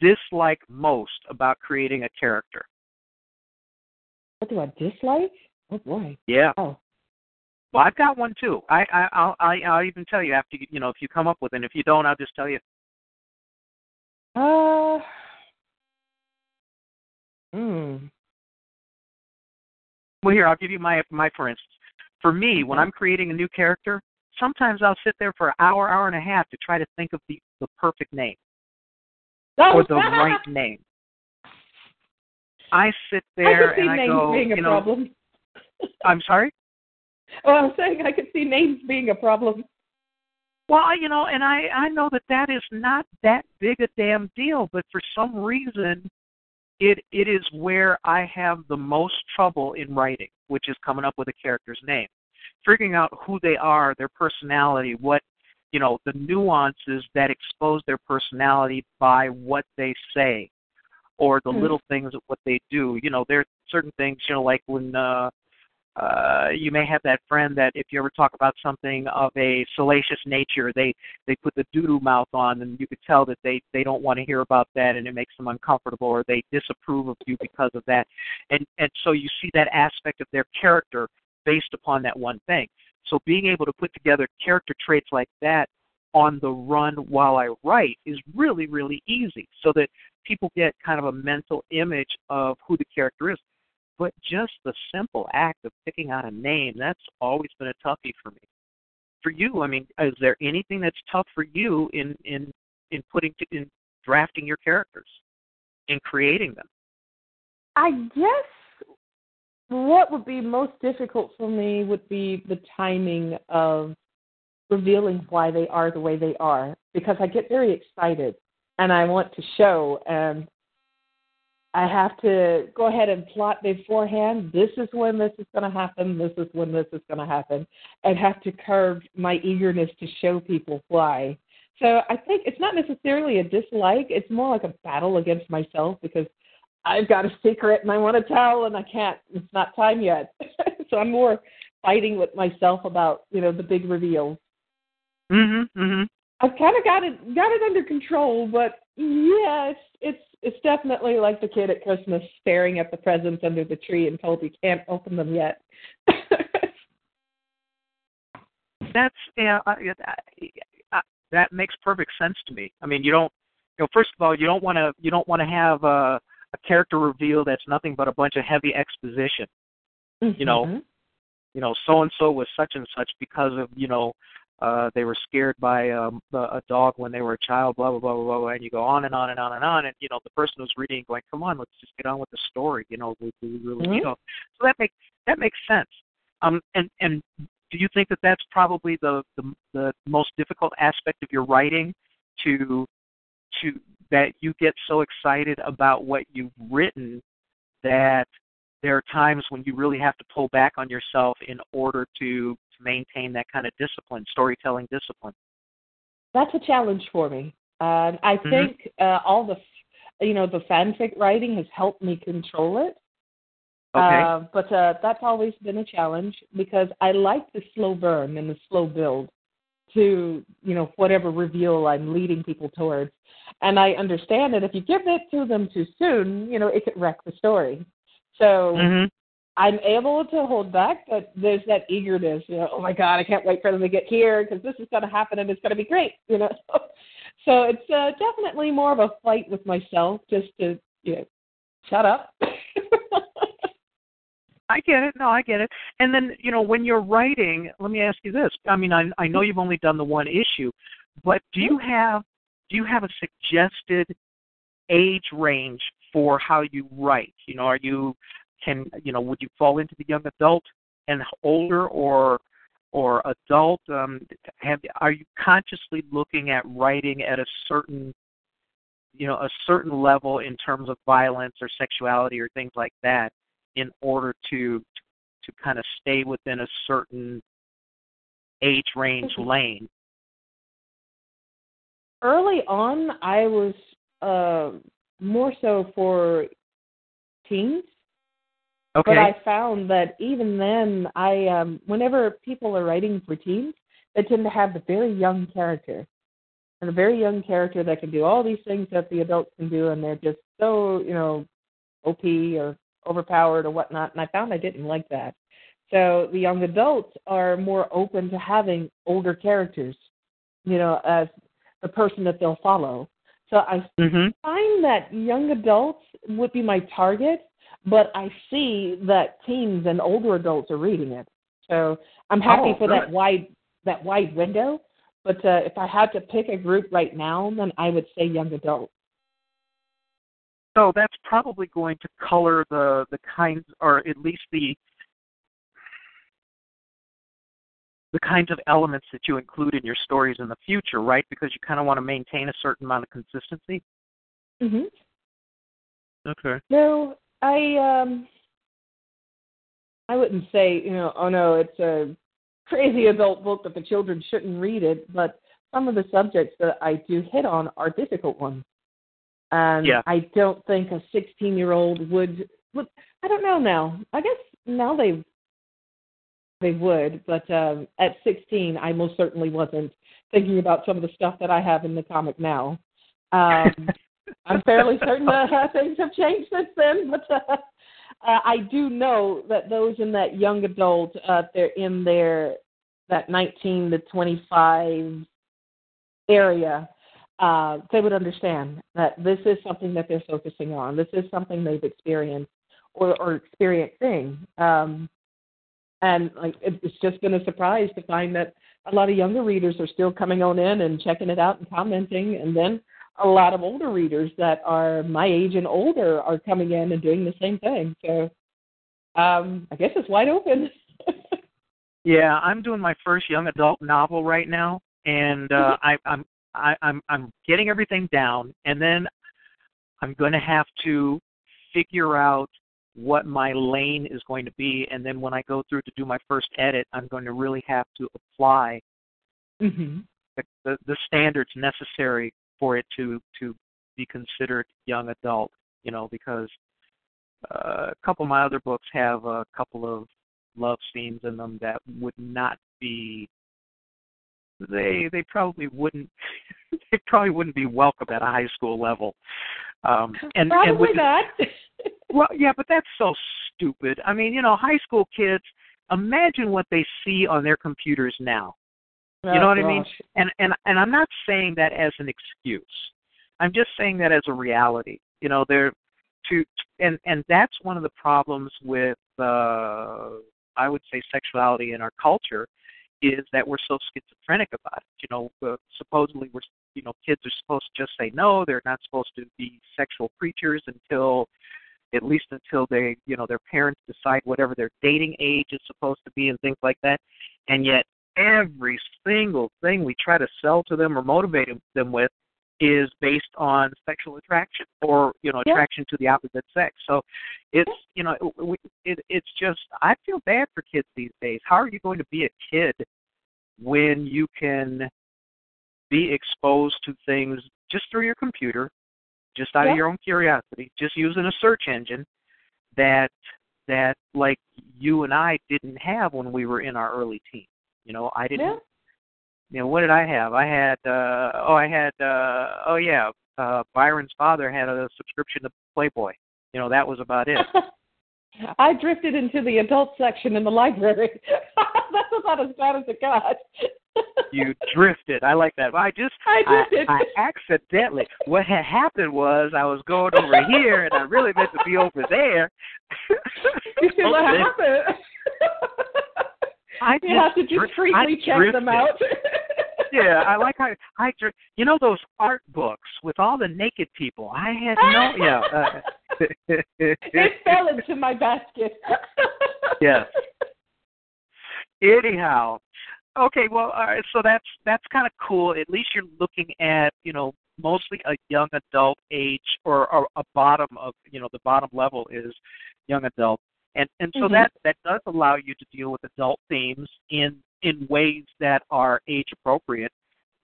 dislike most about creating a character? What do I dislike? Oh boy. Yeah. Oh. Well, I've got one too. I, I I'll I, I'll even tell you after you you know if you come up with it. If you don't, I'll just tell you. Uh. Hmm. Well, here I'll give you my my for instance. For me, when I'm creating a new character, sometimes I'll sit there for an hour, hour and a half to try to think of the the perfect name Oh, or the right [LAUGHS] name. I sit I there see and I go, being a you know, problem. I'm sorry. Oh, I'm saying I could see names being a problem. Well, you know, and I I know that that is not that big a damn deal, but for some reason, it it is where I have the most trouble in writing, which is coming up with a character's name, figuring out who they are, their personality, what you know, the nuances that expose their personality by what they say or the mm-hmm. little things of what they do. You know, there are certain things, you know, like when uh uh you may have that friend that if you ever talk about something of a salacious nature, they they put the doo-doo mouth on and you could tell that they they don't want to hear about that and it makes them uncomfortable or they disapprove of you because of that. And and so you see that aspect of their character based upon that one thing. So being able to put together character traits like that on the run while I write is really, really easy so that people get kind of a mental image of who the character is. But just the simple act of picking out a name, that's always been a toughie for me. For you, I mean, is there anything that's tough for you in in in putting to, in drafting your characters, in creating them? I guess what would be most difficult for me would be the timing of revealing why they are the way they are because I get very excited and I want to show and I have to go ahead and plot beforehand. This is when this is going to happen. This is when this is going to happen. And have to curb my eagerness to show people why. So I think it's not necessarily a dislike. It's more like a battle against myself because I've got a secret and I want to tell and I can't. It's not time yet. [LAUGHS] so I'm more fighting with myself about you know the big reveals. Mhm. Mhm. I've kind of got it got it under control, but yeah, it's it's it's definitely like the kid at Christmas staring at the presents under the tree and told he can't open them yet. [LAUGHS] That's yeah, uh, uh, that makes perfect sense to me. I mean, you don't, you know, first of all, you don't want to you don't want to have a, a character reveal that's nothing but a bunch of heavy exposition. Mm-hmm. You know, you know, so and so was such and such because of you know uh, they were scared by um, a dog when they were a child, blah blah blah blah blah, and you go on and on and on and on, and you know the person who's reading going, come on, let's just get on with the story, you know, we, we really, mm-hmm. you know, so that makes that makes sense. Um, and and do you think that that's probably the, the the most difficult aspect of your writing, to to that you get so excited about what you've written that there are times when you really have to pull back on yourself in order to to maintain that kind of discipline, storytelling discipline? That's a challenge for me. Um, I mm-hmm. think uh, all the, you know, the fanfic writing has helped me control it. Okay. Uh, but uh, that's always been a challenge because I like the slow burn and the slow build to, you know, whatever reveal I'm leading people towards. And I understand that if you give it to them too soon, you know, it could wreck the story. So mm-hmm. I'm able to hold back, but there's that eagerness. You know, oh my God, I can't wait for them to get here because this is going to happen and it's going to be great. You know, [LAUGHS] so it's uh, definitely more of a fight with myself just to you know shut up. [LAUGHS] I get it. No, I get it. And then you know when you're writing, let me ask you this. I mean, I I know you've only done the one issue, but do you have do you have a suggested age range for how you write? You know, are you can you know would you fall into the young adult and older or or adult um have are you consciously looking at writing at a certain you know a certain level in terms of violence or sexuality or things like that in order to to kind of stay within a certain age range mm-hmm. lane early on i was uh more so for teens Okay. But I found that even then, I um, whenever people are writing for teens, they tend to have the very young character, and a very young character that can do all these things that the adults can do, and they're just so you know, OP or overpowered or whatnot. And I found I didn't like that. So the young adults are more open to having older characters, you know, as the person that they'll follow. So I mm-hmm. find that young adults would be my target but I see that teens and older adults are reading it. So I'm happy oh, for good. that wide that wide window. But uh, if I had to pick a group right now, then I would say young adults. So that's probably going to color the the kinds, or at least the the kinds of elements that you include in your stories in the future, right? Because you kind of want to maintain a certain amount of consistency. Mhm. Okay. No, I um I wouldn't say, you know, oh no, it's a crazy adult book that the children shouldn't read it, but some of the subjects that I do hit on are difficult ones. And Yeah. I don't think a 16 year old would, would, I don't know now. I guess now they they would, but um, at 16, I most certainly wasn't thinking about some of the stuff that I have in the comic now. Um, [LAUGHS] I'm fairly certain that uh, things have changed since then, [LAUGHS] but uh, uh, I do know that those in that young adult, uh, they're in their that 19 to 25 area, uh, they would understand that this is something that they're focusing on. This is something they've experienced or, or experiencing. Um, and like it's just been a surprise to find that a lot of younger readers are still coming on in and checking it out and commenting, and then a lot of older readers that are my age and older are coming in and doing the same thing. So um, I guess it's wide open. [LAUGHS] Yeah, I'm doing my first young adult novel right now, and uh, I, I'm I, I'm I'm getting everything down, and then I'm going to have to figure out what my lane is going to be, and then when I go through to do my first edit, I'm going to really have to apply hmm the, the, the standards necessary for it to to be considered young adult. You know, because uh, a couple of my other books have a couple of love scenes in them that would not be they they probably wouldn't [LAUGHS] they probably wouldn't be welcome at a high school level um [LAUGHS] and Probably and with not. [LAUGHS] well yeah but that's so stupid i mean you know high school kids imagine what they see on their computers now you know what I mean? And and and I'm not saying that as an excuse. I'm just saying that as a reality. You know, there to and and that's one of the problems with uh I would say sexuality in our culture is that we're so schizophrenic about it. You know, uh, supposedly we're you know kids are supposed to just say no. They're not supposed to be sexual creatures until at least until they you know their parents decide whatever their dating age is supposed to be and things like that. And yet every single thing we try to sell to them or motivate them with is based on sexual attraction or you know Yeah. attraction to the opposite sex. So it's you know it, it, it's just I feel bad for kids these days. How are you going to be a kid when you can be exposed to things just through your computer, just out Yeah. of your own curiosity, just using a search engine that that like you and I didn't have when we were in our early teens. You know, I didn't Yeah. you know, what did I have? I had uh oh I had uh oh yeah, uh Byron's father had a subscription to Playboy. You know, that was about it. [LAUGHS] I drifted into the adult section in the library. [LAUGHS] That's about as bad as it got. you drifted. I like that. I just I drifted. I, I accidentally what had happened was I was going over here and I really meant to be over there. [LAUGHS] you see what happened? I you have to just I check them out. yeah, I like how [LAUGHS] I you know those art books with all the naked people. I had no yeah. Uh, it fell into my basket. [LAUGHS] Yes. Anyhow, okay. Well, all right. So that's that's kind of cool. At least you're looking at you know mostly a young adult age or, or a bottom of you know the bottom level is young adult, and and so Mhm. that that does allow you to deal with adult themes in in ways that are age appropriate.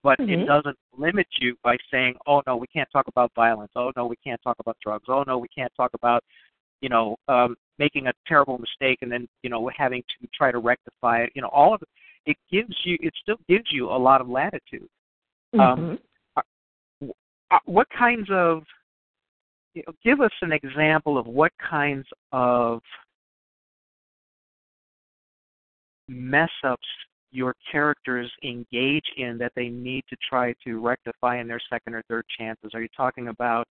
But it Mhm. doesn't limit you by saying, "Oh no, we can't talk about violence. Oh no, we can't talk about drugs. Oh no, we can't talk about you know, um, making a terrible mistake and then, you know, having to try to rectify it. You know, all of it, it gives you, it still gives you a lot of latitude. Um, Mhm. Uh, what kinds of, you know, give us an example of what kinds of mess ups your characters engage in that they need to try to rectify in their second or third chances. Are you talking about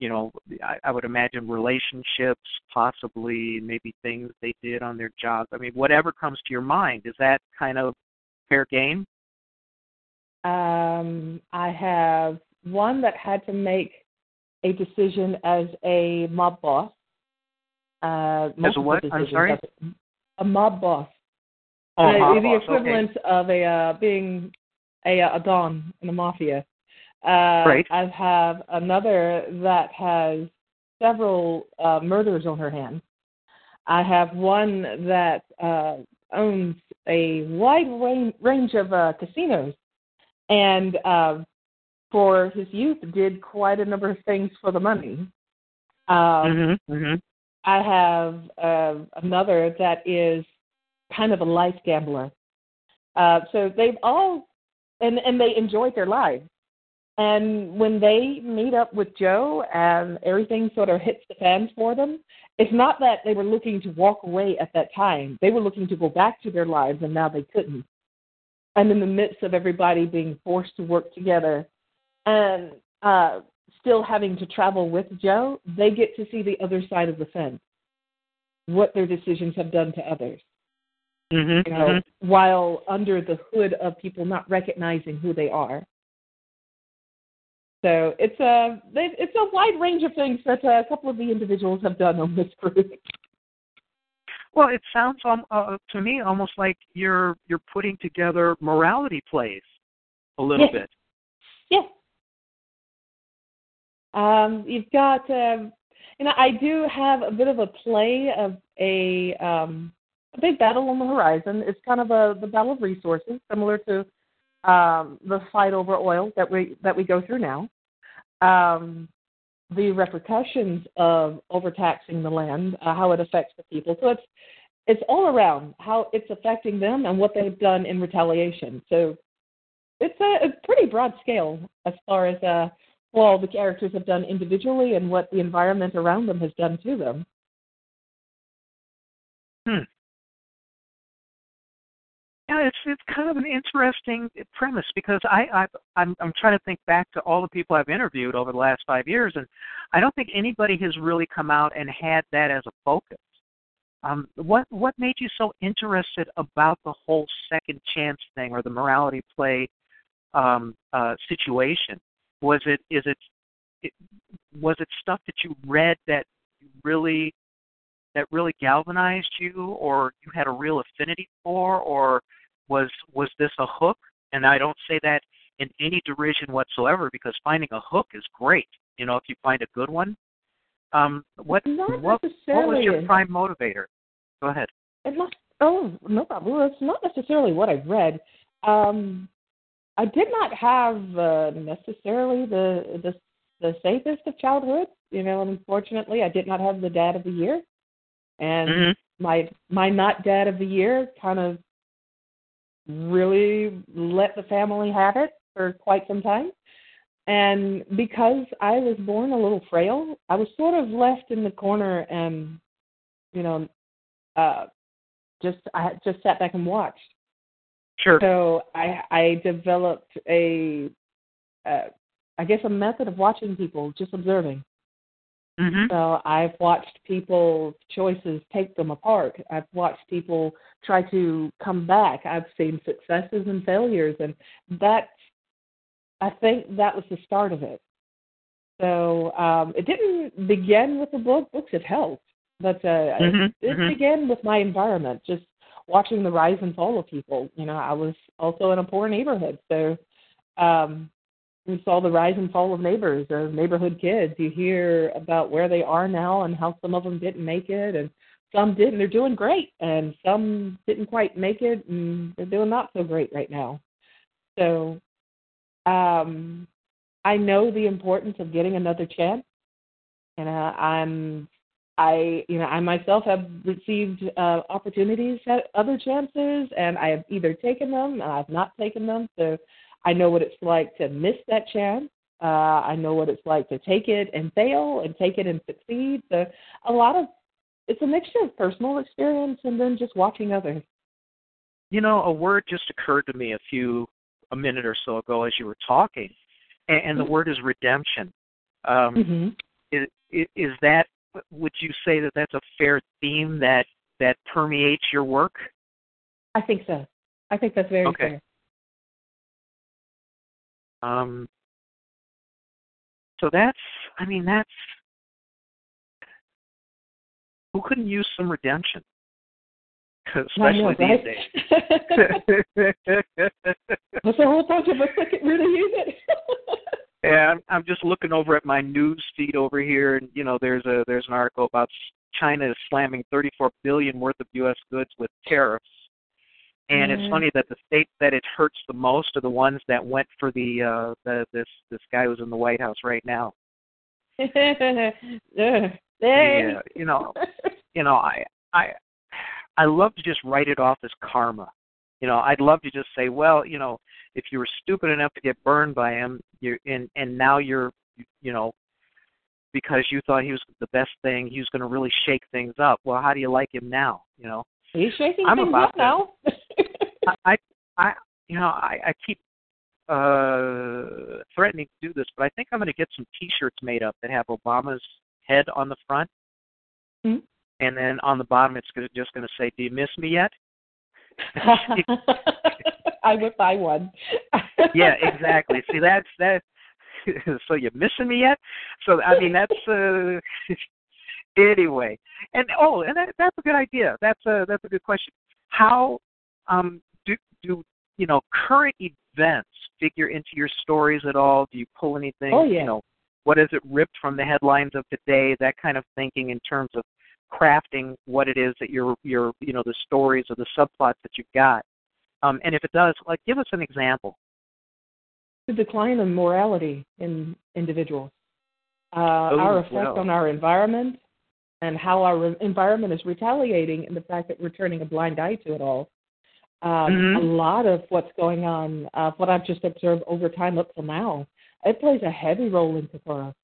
you know, I, I would imagine relationships, possibly maybe things they did on their jobs. I mean, whatever comes to your mind, is that kind of fair game? Um, I have one that had to make a decision as a mob boss. Uh, multiple what? I'm sorry? A a mob boss. Oh, uh, the equivalent okay. of a uh, being a a don in the mafia. Uh, Right. I have another that has several uh, murders on her hands. I have one that uh, owns a wide range, range of uh, casinos, and uh, for his youth did quite a number of things for the money. Um, hmm hmm I have uh, another that is kind of a life gambler. Uh, so they've all, and and they enjoyed their lives. And when they meet up with Joe and everything sort of hits the fan for them, it's not that they were looking to walk away at that time. They were looking to go back to their lives, and now they couldn't. And in the midst of everybody being forced to work together and uh, still having to travel with Joe, they get to see the other side of the fence, what their decisions have done to others. Hmm You know, while under the hood of people not recognizing who they are. So it's a it's a wide range of things that a couple of the individuals have done on this group. Well, it sounds um, uh, to me almost like you're you're putting together morality plays a little Yes. bit. Yeah. Um, you've got, um, you know, I do have a bit of a play of a um, a big battle on the horizon. It's kind of a the battle of resources, similar to um, the fight over oil that we that we go through now. Um, the repercussions of overtaxing the land, uh, how it affects the people. So it's it's all around how it's affecting them and what they've done in retaliation. So it's a, a pretty broad scale as far as uh, all the characters have done individually and what the environment around them has done to them. Yeah, it's it's kind of an interesting premise because I, I I'm I'm trying to think back to all the people I've interviewed over the last five years, and I don't think anybody has really come out and had that as a focus. Um, what what made you so interested about the whole second chance thing or the morality play um, uh, situation? Was it is it, it was it stuff that you read that really that really galvanized you or you had a real affinity for or was was this a hook and i don't say that in any derision whatsoever because finding a hook is great you know if you find a good one um what Not what, what was your prime motivator go ahead It must. Oh, no problem. Well, it's not necessarily what I've read. Um, I did not have uh, necessarily the the the safest of childhood. You know, unfortunately, I did not have the dad of the year, and Mhm. my my not dad of the year kind of really let the family have it for quite some time. And because I was born a little frail, I was sort of left in the corner and, you know, uh, just I had just sat back and watched. sure So I I developed a, uh, I guess a method of watching people, just observing. Mhm So I've watched people's choices take them apart. I've watched people try to come back. I've seen successes and failures, and that I think that was the start of it. So um, it didn't begin with the book. Books have helped, but uh, Mhm, it mhm. began with my environment, just watching the rise and fall of people. You know, I was also in a poor neighborhood, so um, we saw the rise and fall of neighbors or neighborhood kids. You hear about where they are now and how some of them didn't make it, and some did, and they're doing great, and some didn't quite make it, and they're doing not so great right now. So, um, I know the importance of getting another chance, and uh, I'm, I, you know, I myself have received uh, opportunities at other chances, and I have either taken them, and I've not taken them. So, I know what it's like to miss that chance. Uh, I know what it's like to take it and fail, and take it and succeed. So, a lot of it's a mixture of personal experience and then just watching others. you know a word just occurred to me a few a minute or so ago as you were talking and, and the Mhm. word is redemption um Mm-hmm. is, is that would you say that that's a fair theme that that permeates your work I think so. I think that's very Okay. fair. Um so that's i mean that's who couldn't use some redemption especially know, these right? days. [LAUGHS] There's a whole bunch of us that could really use it. [LAUGHS] Yeah, I'm, I'm just looking over at my news feed over here, and you know, there's a there's an article about China is slamming 34 billion worth of U.S. goods with tariffs, and Mhm. it's funny that the states that it hurts the most are the ones that went for the uh the this this guy who's in the White House right now. [LAUGHS] Yeah, you know, you know, I I I love to just write it off as karma. You know, I'd love to just say, well, you know, if you were stupid enough to get burned by him, you and and now you're, you know, because you thought he was the best thing, he was going to really shake things up. Well, how do you like him now? You know, He's shaking I'm things up now. I, I, you know, I, I keep uh threatening to do this, but I think I'm going to get some T-shirts made up that have Obama's head on the front, Hmm? and then on the bottom it's gonna, just going to say, "Do you miss me yet?" [LAUGHS] I would buy one. [LAUGHS] yeah, exactly. See, that's that. [LAUGHS] so you're missing me yet? So I mean, that's uh, anyway. And oh, and that, that's a good idea. That's a that's a good question. How um do you know current events figure into your stories at all? Do you pull anything? Oh, yeah. You know, what is it ripped from the headlines of today? That kind of thinking in terms of crafting what it is that you're you're you know the stories or the subplots that you've got. Um, and if it does, like give us an example. the decline in morality in individuals, uh, Oh, our effect on our environment, and how our re- environment is retaliating, and the fact that we're turning a blind eye to it all. Um, Mhm. A lot of what's going on, uh, what I've just observed over time up till now, it plays a heavy role in Kokoro.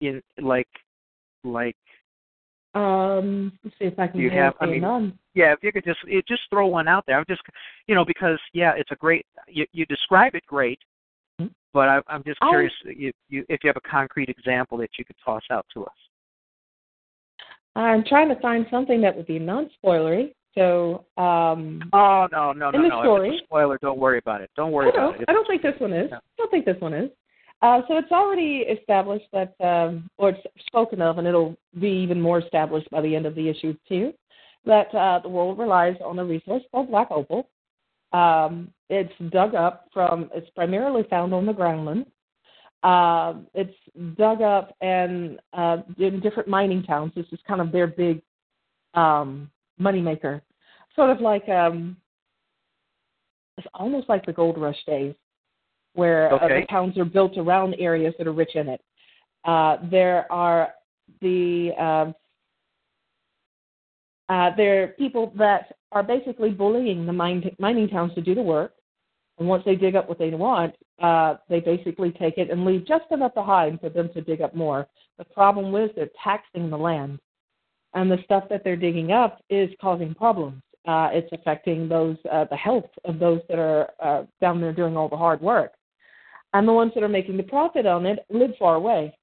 In like like Um, let's see if I can You have- I mean, none. yeah, if you could just it, just throw one out there. I'm just you know because yeah, it's a great you you describe it great, Mhm. but I, I'm just I- curious if you if you have a concrete example that you could toss out to us. I'm trying to find something that would be non-spoilery. So, um, Oh no no no In the no! Story- it's a spoiler, don't worry about it. Don't worry I about it. I don't think this one is. No. I don't think this one is. Uh, so it's already established that, um, or it's spoken of, and it'll be even more established by the end of the issue too, that uh, the world relies on a resource called black opal. Um, it's dug up from. It's primarily found on the groundland. Uh, it's dug up and uh, in different mining towns. This is kind of their big um, moneymaker, sort of like um, it's almost like the gold rush days, where uh, the towns are built around areas that are rich in it. Uh, there are the uh, uh, there are people that are basically bullying the mine, mining towns to do the work, and once they dig up what they want, uh, they basically take it and leave just enough behind for them to dig up more. The problem is they're taxing the land, and the stuff that they're digging up is causing problems. Uh, it's affecting those uh, the health of those that are uh, down there doing all the hard work, and the ones that are making the profit on it live far away,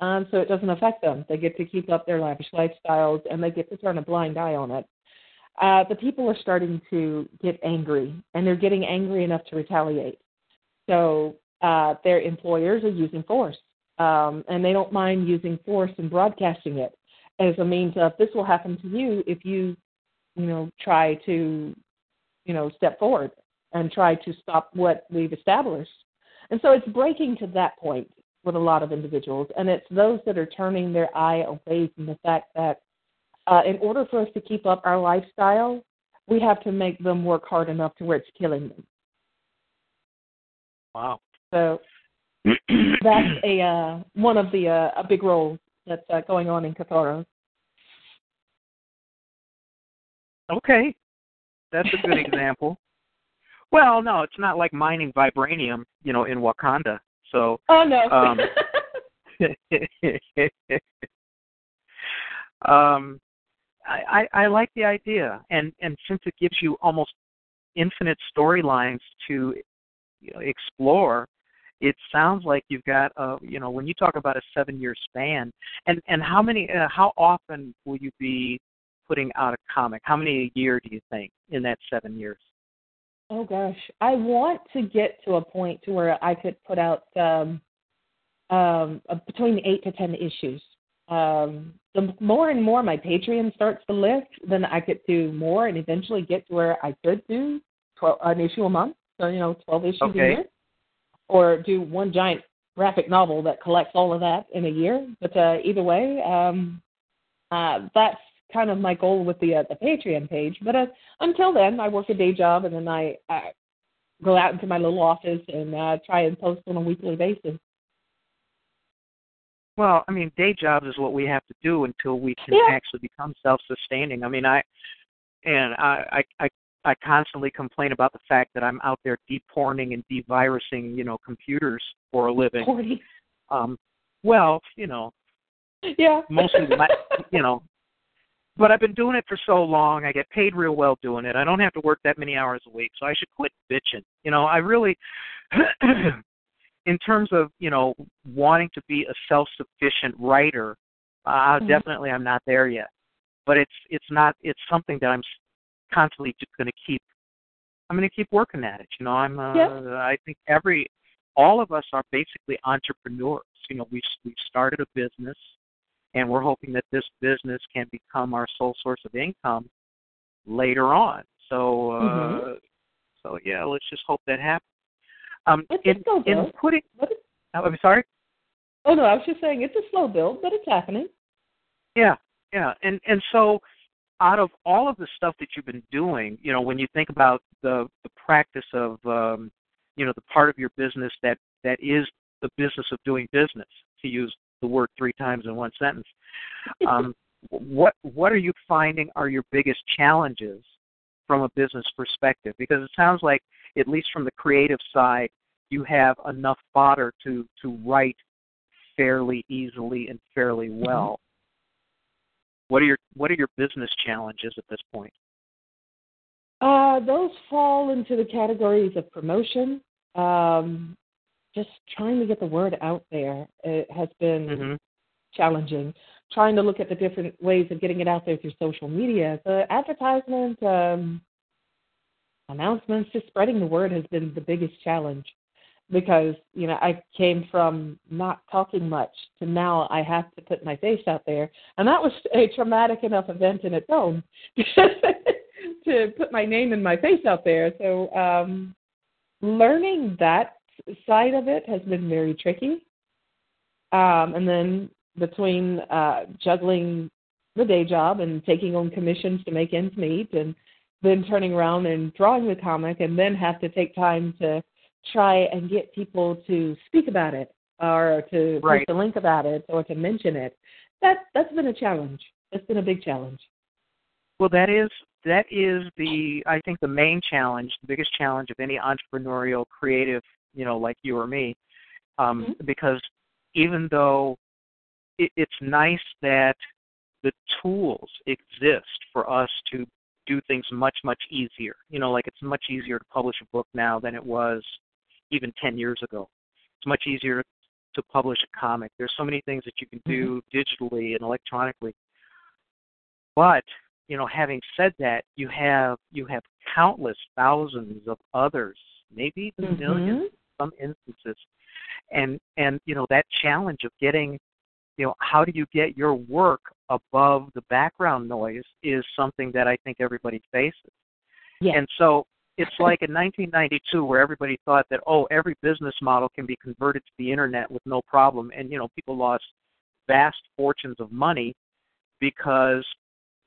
um, so it doesn't affect them. They get to keep up their lavish lifestyles, and they get to turn a blind eye on it. Uh, the people are starting to get angry, and they're getting angry enough to retaliate. So uh, their employers are using force, um, and they don't mind using force and broadcasting it as a means of this will happen to you if you, you know, try to, you know, step forward and try to stop what we've established. And so it's breaking to that point with a lot of individuals, and it's those that are turning their eye away from the fact that uh, in order for us to keep up our lifestyle, we have to make them work hard enough to where it's killing them. Wow. So [CLEARS THROAT] that's a uh, one of the uh, a big role that's uh, going on in Katharos. Okay, that's a good [LAUGHS] example. Well, no, it's not like mining vibranium, you know, in Wakanda. So, Oh no. Um, [LAUGHS] [LAUGHS] um, I, I I like the idea, and and since it gives you almost infinite storylines to you know, explore, it sounds like you've got a you know when you talk about a seven year span, and and how many uh, how often will you be putting out a comic? How many a year do you think in that seven years? oh gosh, I want to get to a point to where I could put out um, um, between eight to ten issues um, the more and more my Patreon starts to lift, then I could do more and eventually get to where I could do 12, an issue a month. So you know, 12 issues okay. a year, or do one giant graphic novel that collects all of that in a year. But uh, either way, um, uh, that's kind of my goal with the uh, the Patreon page. But uh, until then, I work a day job and then I uh, go out into my little office and uh, try and post on a weekly basis. Well, I mean, day jobs is what we have to do until we can Yeah. actually become self-sustaining. I mean, I and I, I I I constantly complain about the fact that I'm out there deporning and devirusing, you know, computers for a living. Forty. Um, well, you know, Yeah. mostly [LAUGHS] my, you know, but I've been doing it for so long. I get paid real well doing it. I don't have to work that many hours a week, so I should quit bitching. You know, I really, [CLEARS THROAT] in terms of you know wanting to be a self-sufficient writer, uh, Mhm. definitely I'm not there yet. But it's it's not it's something that I'm constantly just going to keep. I'm going to keep working at it. You know, I'm. Uh, Yeah. I think every all of us are basically entrepreneurs. You know, we've we've started a business and we're hoping that this business can become our sole source of income later on. So, uh, Mhm. so yeah, let's just hope that happens. Um, It's in, a slow build. putting, oh, I'm sorry. oh no, I was just saying it's a slow build, but it's happening. Yeah, yeah, and and so out of all of the stuff that you've been doing, you know, when you think about the the practice of, um, you know, the part of your business that that is the business of doing business, to use the word three times in one sentence. Um, [LAUGHS] what what are you finding are your biggest challenges from a business perspective? Because it sounds like, at least from the creative side, you have enough fodder to to write fairly easily and fairly well. What are your what are your business challenges at this point? Uh, those fall into the categories of promotion. Um, just trying to get the word out there it has been hmm challenging. Trying to look at the different ways of getting it out there through social media, the advertisement, um, announcements, just spreading the word has been the biggest challenge. Because you know I came from not talking much to now I have to put my face out there, and that was a traumatic enough event in its own [LAUGHS] to put my name and my face out there. So um, learning that side of it has been very tricky. Um, and then between uh, juggling the day job and taking on commissions to make ends meet, and then turning around and drawing the comic, and then have to take time to try and get people to speak about it or to Right. post a link about it or to mention it. That that's been a challenge. It's been a big challenge. Well, that is that is the I think the main challenge, the biggest challenge of any entrepreneurial, creative, you know, like you or me, um, Mhm. because even though it, it's nice that the tools exist for us to do things much much easier. You know, like it's much easier to publish a book now than it was even 10 years ago. It's much easier to publish a comic. There's so many things that you can do digitally and electronically. But you know, having said that, you have you have countless thousands of others, maybe even Mhm. millions in some instances, and and you know that challenge of getting, you know, how do you get your work above the background noise is something that I think everybody faces. Yeah. And so it's like in 1992 where everybody thought that oh every business model can be converted to the internet with no problem and you know people lost vast fortunes of money because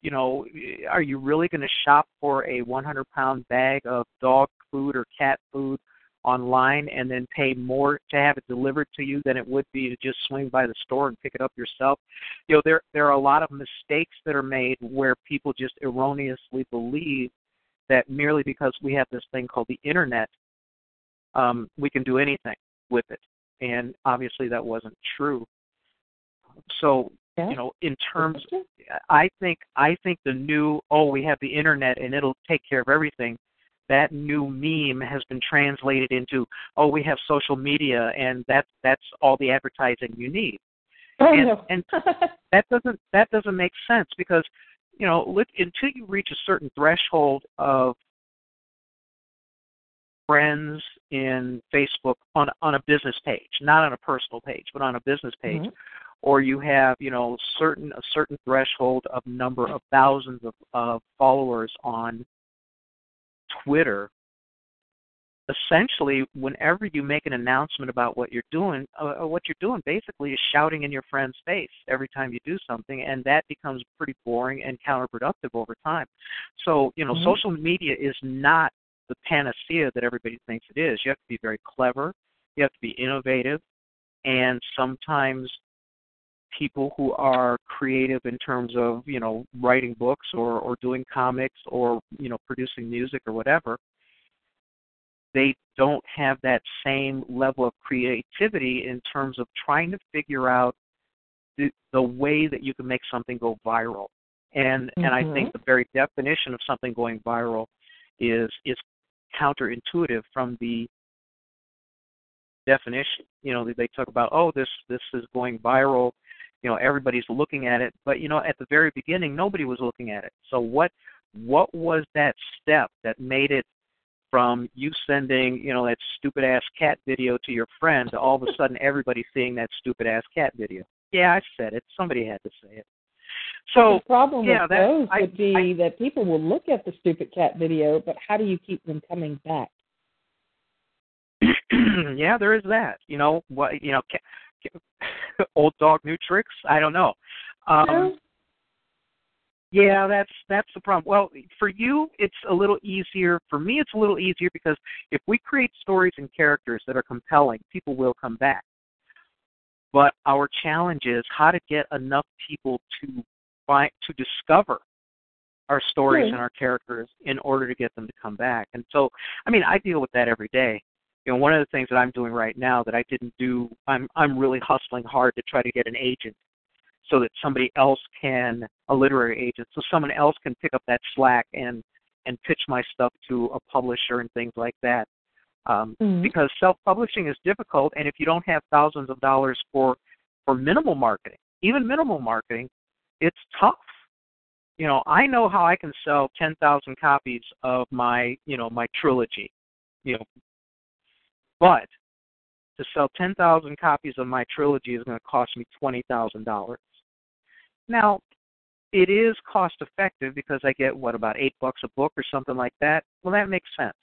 you know are you really going to shop for a 100 pound bag of dog food or cat food online and then pay more to have it delivered to you than it would be to just swing by the store and pick it up yourself you know there there are a lot of mistakes that are made where people just erroneously believe that merely because we have this thing called the internet, um, we can do anything with it. And obviously that wasn't true. So, you know, in terms I think I think the new oh we have the internet and it'll take care of everything. That new meme has been translated into oh we have social media and that's that's all the advertising you need. Oh, and- no. and [LAUGHS] that doesn't that doesn't make sense because you know look, until you reach a certain threshold of friends in Facebook on on a business page, not on a personal page, but on a business page, Mhm. or you have you know certain a certain threshold of number of thousands of, of followers on Twitter, essentially, whenever you make an announcement about what you're doing, uh, uh, what you're doing basically is shouting in your friend's face every time you do something, and that becomes pretty boring and counterproductive over time. So, you know, mm-hmm. social media is not the panacea that everybody thinks it is. You have to be very clever, you have to be innovative, and sometimes people who are creative in terms of you know writing books or or doing comics or you know producing music or whatever they don't have that same level of creativity in terms of trying to figure out the, the way that you can make something go viral and mm-hmm. and i think mm-hmm. the very definition of something going viral is is counterintuitive from the definition you know they talk about oh this this is going viral you know everybody's looking at it but you know at the very beginning nobody was looking at it. So what what was that step that made it from you sending you know that stupid ass cat video to your friend to all of a sudden everybody seeing that stupid ass cat video? Yeah i said it. Somebody had to say it. So the problem yeah, with that, those I, would be I, that people will look at the stupid cat video but how do you keep them coming back? [CLEARS THROAT] Yeah there is that. You know what you know old dog new tricks. I don't know. Um, yeah, that's that's the problem. Well, for you, it's a little easier. For me, it's a little easier because if we create stories and characters that are compelling, people will come back. But our challenge is how to get enough people to find to discover our stories hmm. and our characters in order to get them to come back. And so, I mean, I deal with that every day you know one of the things that i'm doing right now that i didn't do i'm i'm really hustling hard to try to get an agent so that somebody else can a literary agent so someone else can pick up that slack and and pitch my stuff to a publisher and things like that um, mm-hmm. because self publishing is difficult and if you don't have thousands of dollars for for minimal marketing even minimal marketing it's tough you know i know how i can sell 10,000 copies of my you know my trilogy you know but to sell 10,000 copies of my trilogy is going to cost me $20,000. Now, it is cost effective because I get what about 8 bucks a book or something like that. Well, that makes sense.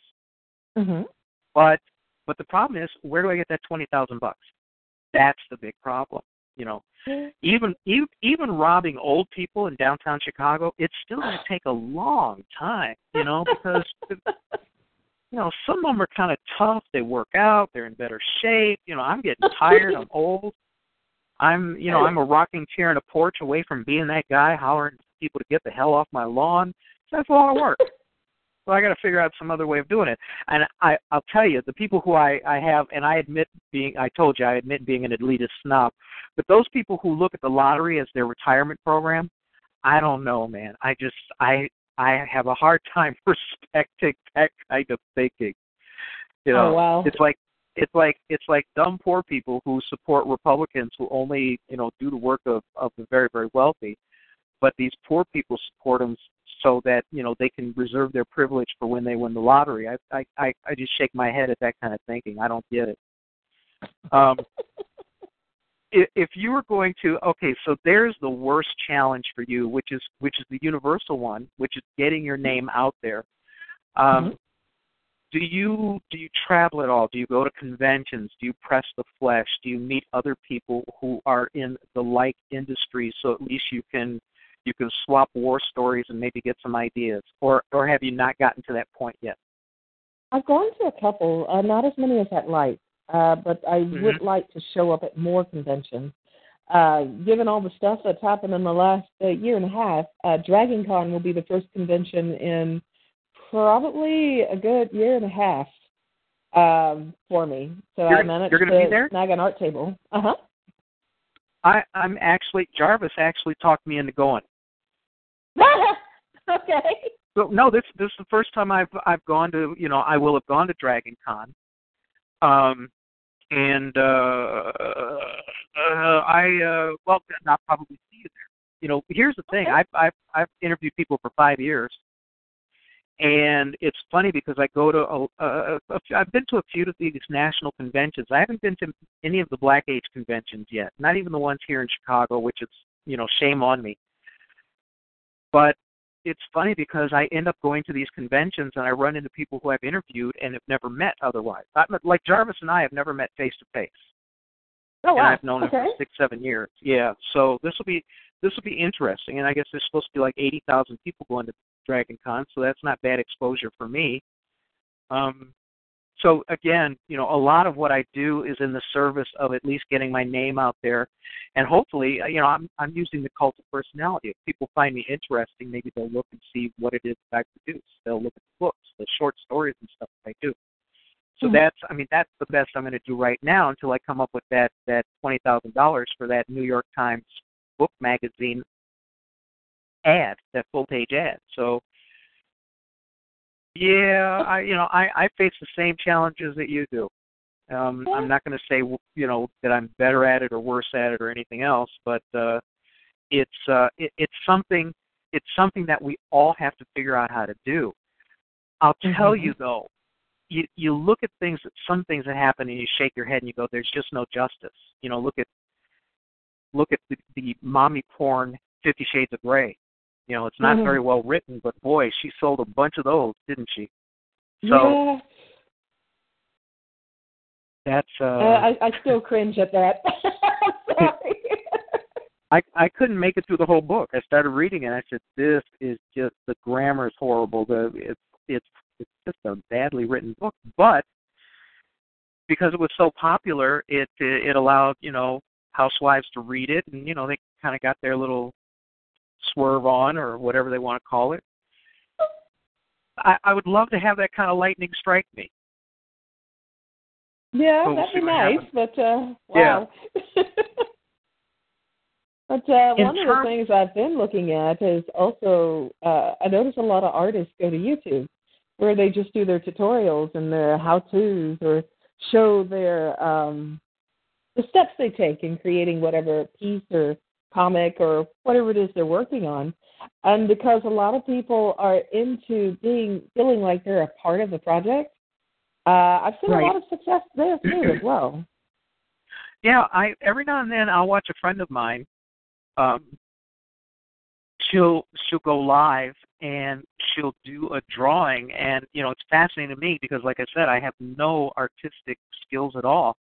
Mhm. But but the problem is where do I get that 20,000 bucks? That's the big problem, you know. Mm-hmm. Even even even robbing old people in downtown Chicago, it's still going [SIGHS] to take a long time, you know, because [LAUGHS] you know, some of them are kind of tough. They work out. They're in better shape. You know, I'm getting tired. I'm [LAUGHS] old. I'm, you know, I'm a rocking chair in a porch away from being that guy hollering people to get the hell off my lawn. So That's a lot of work. So I got to figure out some other way of doing it. And I, I'll tell you, the people who I, I have, and I admit being, I told you, I admit being an elitist snob, but those people who look at the lottery as their retirement program, I don't know, man. I just, I, I have a hard time [LAUGHS] respecting that kind of thinking. You know, oh, wow. it's like it's like it's like dumb poor people who support Republicans who only you know do the work of of the very very wealthy, but these poor people support them so that you know they can reserve their privilege for when they win the lottery. I I I, I just shake my head at that kind of thinking. I don't get it. Um, [LAUGHS] if you were going to okay so there's the worst challenge for you which is which is the universal one which is getting your name out there. Um, mm-hmm. do you do you travel at all? Do you go to conventions? Do you press the flesh? Do you meet other people who are in the like industry so at least you can you can swap war stories and maybe get some ideas? Or or have you not gotten to that point yet? I've gone to a couple, uh, not as many as I'd like uh, but I mm-hmm. would like to show up at more conventions. Uh, given all the stuff that's happened in the last uh, year and a half, uh, Dragon Con will be the first convention in probably a good year and a half um, for me. So you're, I managed you're to be there? snag an art table. Uh huh. I, I'm actually Jarvis actually talked me into going. [LAUGHS] okay. So no, this this is the first time I've I've gone to you know I will have gone to Dragon Con. Um, and uh, uh, I uh, well, not probably see you there. You know, here's the thing: I've I've I've interviewed people for five years, And it's funny because I go to a, a, a, I've been to a few of these national conventions. I haven't been to any of the Black Age conventions yet. Not even the ones here in Chicago, which is you know shame on me. But it's funny because I end up going to these conventions and I run into people who I've interviewed and have never met otherwise. I, like Jarvis and I have never met face to face. Oh wow! And I've known okay. him for six, seven years. Yeah. So this will be this will be interesting. And I guess there's supposed to be like eighty thousand people going to Dragon Con, so that's not bad exposure for me. Um, so again, you know, a lot of what I do is in the service of at least getting my name out there, and hopefully, uh, you know, I'm I'm using the cult of personality. If people find me interesting, maybe they'll look and see what it is that I produce. They'll look at the books, the short stories and stuff that I do. So mm-hmm. that's, I mean, that's the best I'm going to do right now until I come up with that that twenty thousand dollars for that New York Times book magazine ad, that full page ad. So yeah, I you know I I face the same challenges that you do. Um, I'm not going to say you know that I'm better at it or worse at it or anything else, but uh, it's uh, it, it's something it's something that we all have to figure out how to do. I'll tell mm-hmm. you though, you you look at things that some things that happen and you shake your head and you go, "There's just no justice." You know, look at look at the, the mommy porn Fifty Shades of Grey. You know, it's not mm-hmm. very well written, but boy, she sold a bunch of those, didn't she? So yeah. that's uh, uh I, I still cringe at that. [LAUGHS] [LAUGHS] I I couldn't make it through the whole book. I started reading it and I said, This is just the grammar is horrible. The it's it's it's just a badly written book. But because it was so popular, it it allowed, you know, housewives to read it and, you know, they kinda got their little swerve on or whatever they want to call it. I, I would love to have that kind of lightning strike me. Yeah, we'll that'd be nice, happens. but uh wow. Yeah. [LAUGHS] but uh one term- of the things I've been looking at is also uh I notice a lot of artists go to YouTube where they just do their tutorials and their how tos or show their um the steps they take in creating whatever piece or comic or whatever it is they're working on. And because a lot of people are into being feeling like they're a part of the project, uh, I've seen right. a lot of success there too as [CLEARS THROAT] well. Yeah, I every now and then I'll watch a friend of mine. Um, she'll she'll go live and she'll do a drawing, and you know it's fascinating to me because, like I said, I have no artistic skills at all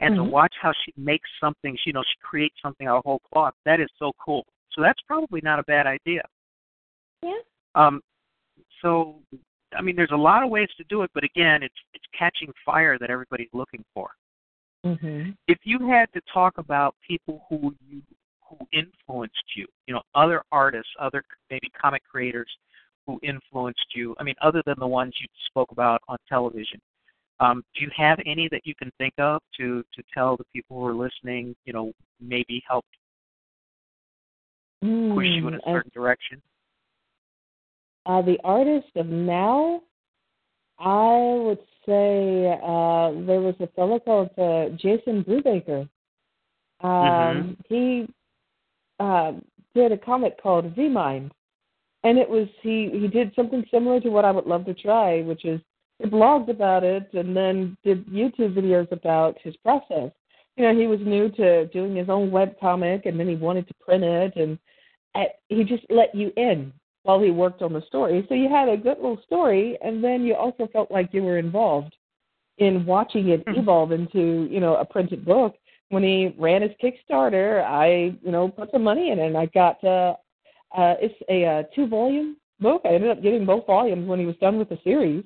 and mm-hmm. to watch how she makes something, she, you know, she creates something out of whole cloth. That is so cool. So that's probably not a bad idea. Yeah. Um. So, I mean, there's a lot of ways to do it, but again, it's it's catching fire that everybody's looking for. Mm-hmm. If you had to talk about people who you who influenced you, you know, other artists, other maybe comic creators who influenced you. I mean, other than the ones you spoke about on television, um, do you have any that you can think of to to tell the people who are listening? You know, maybe help mm, push you in a certain direction. Uh, the artist of now, I would say uh, there was a fellow called uh, Jason Brubaker. Um, mm-hmm. He uh, did a comic called reMIND, and it was he he did something similar to what I would love to try, which is he blogged about it and then did YouTube videos about his process. You know, he was new to doing his own web comic and then he wanted to print it and he just let you in while he worked on the story. So you had a good little story and then you also felt like you were involved in watching it hmm. evolve into, you know, a printed book. When he ran his Kickstarter, I, you know, put some money in it and I got uh uh it's a uh, two volume book. I ended up getting both volumes when he was done with the series.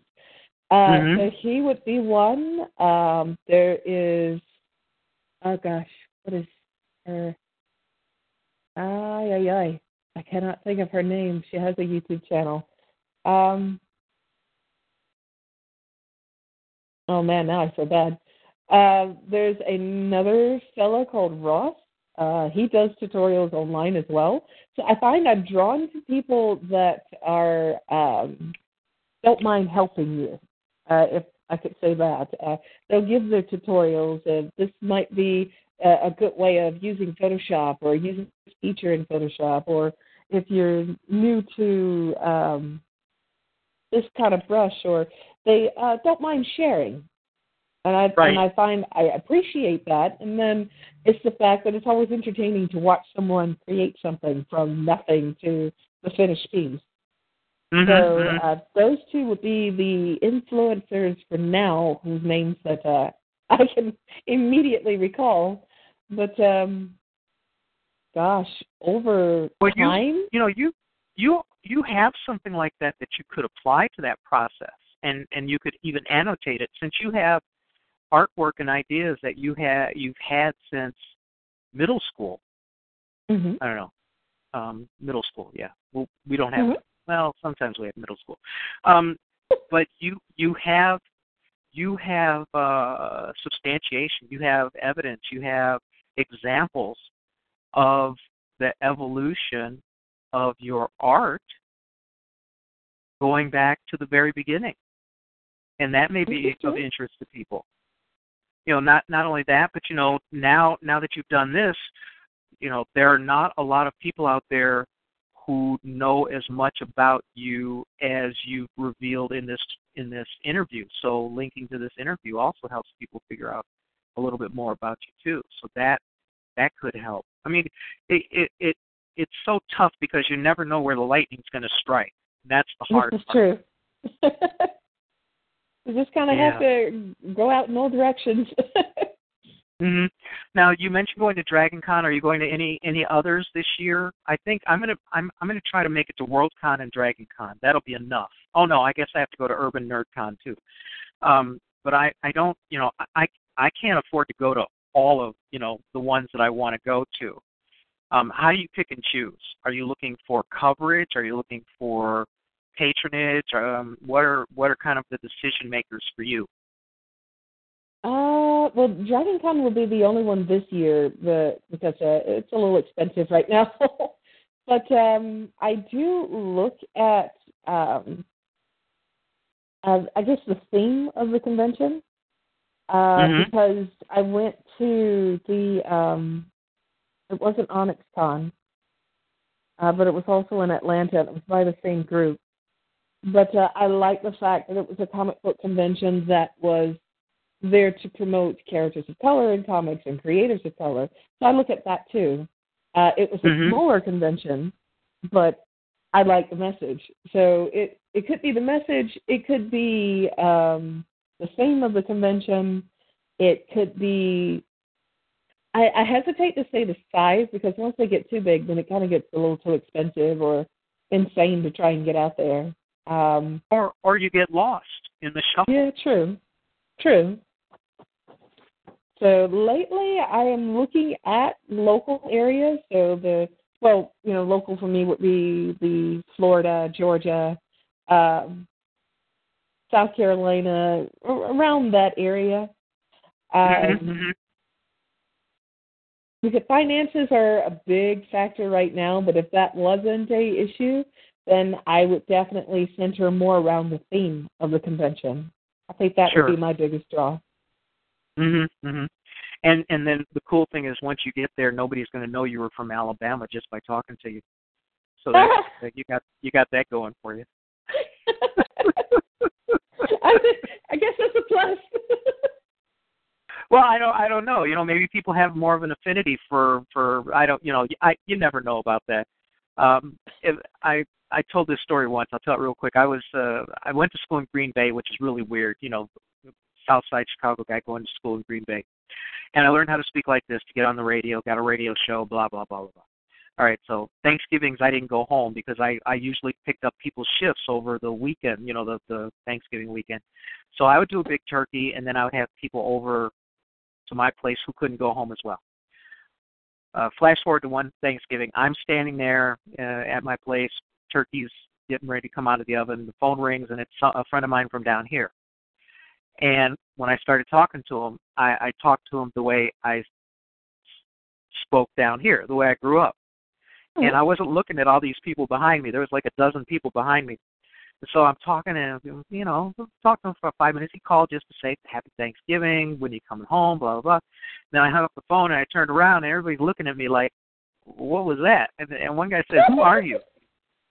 Uh, mm-hmm. So he would be one. Um, there is, oh gosh, what is her? Ay, ay, ay. I cannot think of her name. She has a YouTube channel. Um, oh man, now I feel bad. Uh, there's another fellow called Ross. Uh, he does tutorials online as well. So I find I'm drawn to people that are um, don't mind helping you uh, if I could say that. Uh, they'll give their tutorials. Uh, this might be a, a good way of using Photoshop or using this feature in Photoshop, or if you're new to um, this kind of brush, or they uh, don't mind sharing. And I right. and I find I appreciate that. And then it's the fact that it's always entertaining to watch someone create something from nothing to the finished piece. Mm-hmm, so mm-hmm. uh, those two would be the influencers for now, whose names that uh, [LAUGHS] I can immediately recall. But um, gosh, over well, time, you, you know, you you you have something like that that you could apply to that process, and and you could even annotate it since you have artwork and ideas that you have you've had since middle school. mm-hmm. I don't know, um, middle school. Yeah, well, we don't have. Mm-hmm. Well, sometimes we have middle school, um, but you you have you have uh, substantiation. You have evidence. You have examples of the evolution of your art going back to the very beginning. And that may be of interest to people. You know, not not only that, but you know, now now that you've done this, you know, there are not a lot of people out there who know as much about you as you've revealed in this in this interview. So linking to this interview also helps people figure out a little bit more about you too. So that that could help. I mean, it it, it it's so tough because you never know where the lightning's going to strike. That's the hard this is part. true. [LAUGHS] you just kind of Yeah. have to go out in all directions. [LAUGHS] hmm Now you mentioned going to Dragon Con. Are you going to any any others this year? I think I'm gonna I'm I'm gonna try to make it to Worldcon and Dragon Con. That'll be enough. Oh no, I guess I have to go to Urban Nerd Con too. Um, but I I don't you know I I can't afford to go to all of you know the ones that I want to go to. Um, how do you pick and choose? Are you looking for coverage? Are you looking for patronage? Um, what are what are kind of the decision makers for you? Uh, well, Dragon Con will be the only one this year, the, because uh, it's a little expensive right now. [LAUGHS] but um, I do look at, um, uh, I guess, the theme of the convention. Uh, Mhm. Because I went to the, um, it wasn't Onyx Con, uh, but it was also in Atlanta. and It was by the same group. But uh, I like the fact that it was a comic book convention that was there to promote characters of color in comics and creators of color. So I look at that too. Uh, it was a Mhm. smaller convention, but I like the message. So it it could be the message. It could be um, the theme of the convention. It could be. I, I hesitate to say the size because once they get too big, then it kind of gets a little too expensive or insane to try and get out there. Um, Or or you get lost in the shuffle. yeah, true. True. So lately I am looking at local areas. So the well, you know, local for me would be the Florida, Georgia, um, South Carolina, around that area. Um, Mhm. because finances are a big factor right now, but if that wasn't a issue, then I would definitely center more around the theme of the convention. I think that Sure. would be my biggest draw. Mhm. Mhm. And and then the cool thing is once you get there, nobody's going to know you were from Alabama just by talking to you. So that, [LAUGHS] that you got you got that going for you. [LAUGHS] I, I guess that's a plus. [LAUGHS] Well, I don't I don't know. You know, maybe people have more of an affinity for for I don't you know I you never know about that. Um, if I I told this story once. I'll tell it real quick. I was uh I went to school in Green Bay, which is really weird. You know, South Side Chicago guy going to school in Green Bay, and I learned how to speak like this to get on the radio. Got a radio show. Blah blah blah blah blah. All right, so Thanksgivings I didn't go home because I I usually picked up people's shifts over the weekend, you know, the the Thanksgiving weekend. So I would do a big turkey, and then I would have people over to my place who couldn't go home as well. Uh, flash forward to one Thanksgiving, I'm standing there uh, at my place, turkey's getting ready to come out of the oven. The phone rings, and it's a friend of mine from down here. And when I started talking to him, I, I talked to him the way I spoke down here, the way I grew up. Hmm. And I wasn't looking at all these people behind me. There was like a dozen people behind me. And so I'm talking to him, you know, talking to him for five minutes. He called just to say Happy Thanksgiving, when you coming home, blah blah blah. Then I hung up the phone and I turned around and everybody's looking at me like, What was that? And and one guy said, Who are you?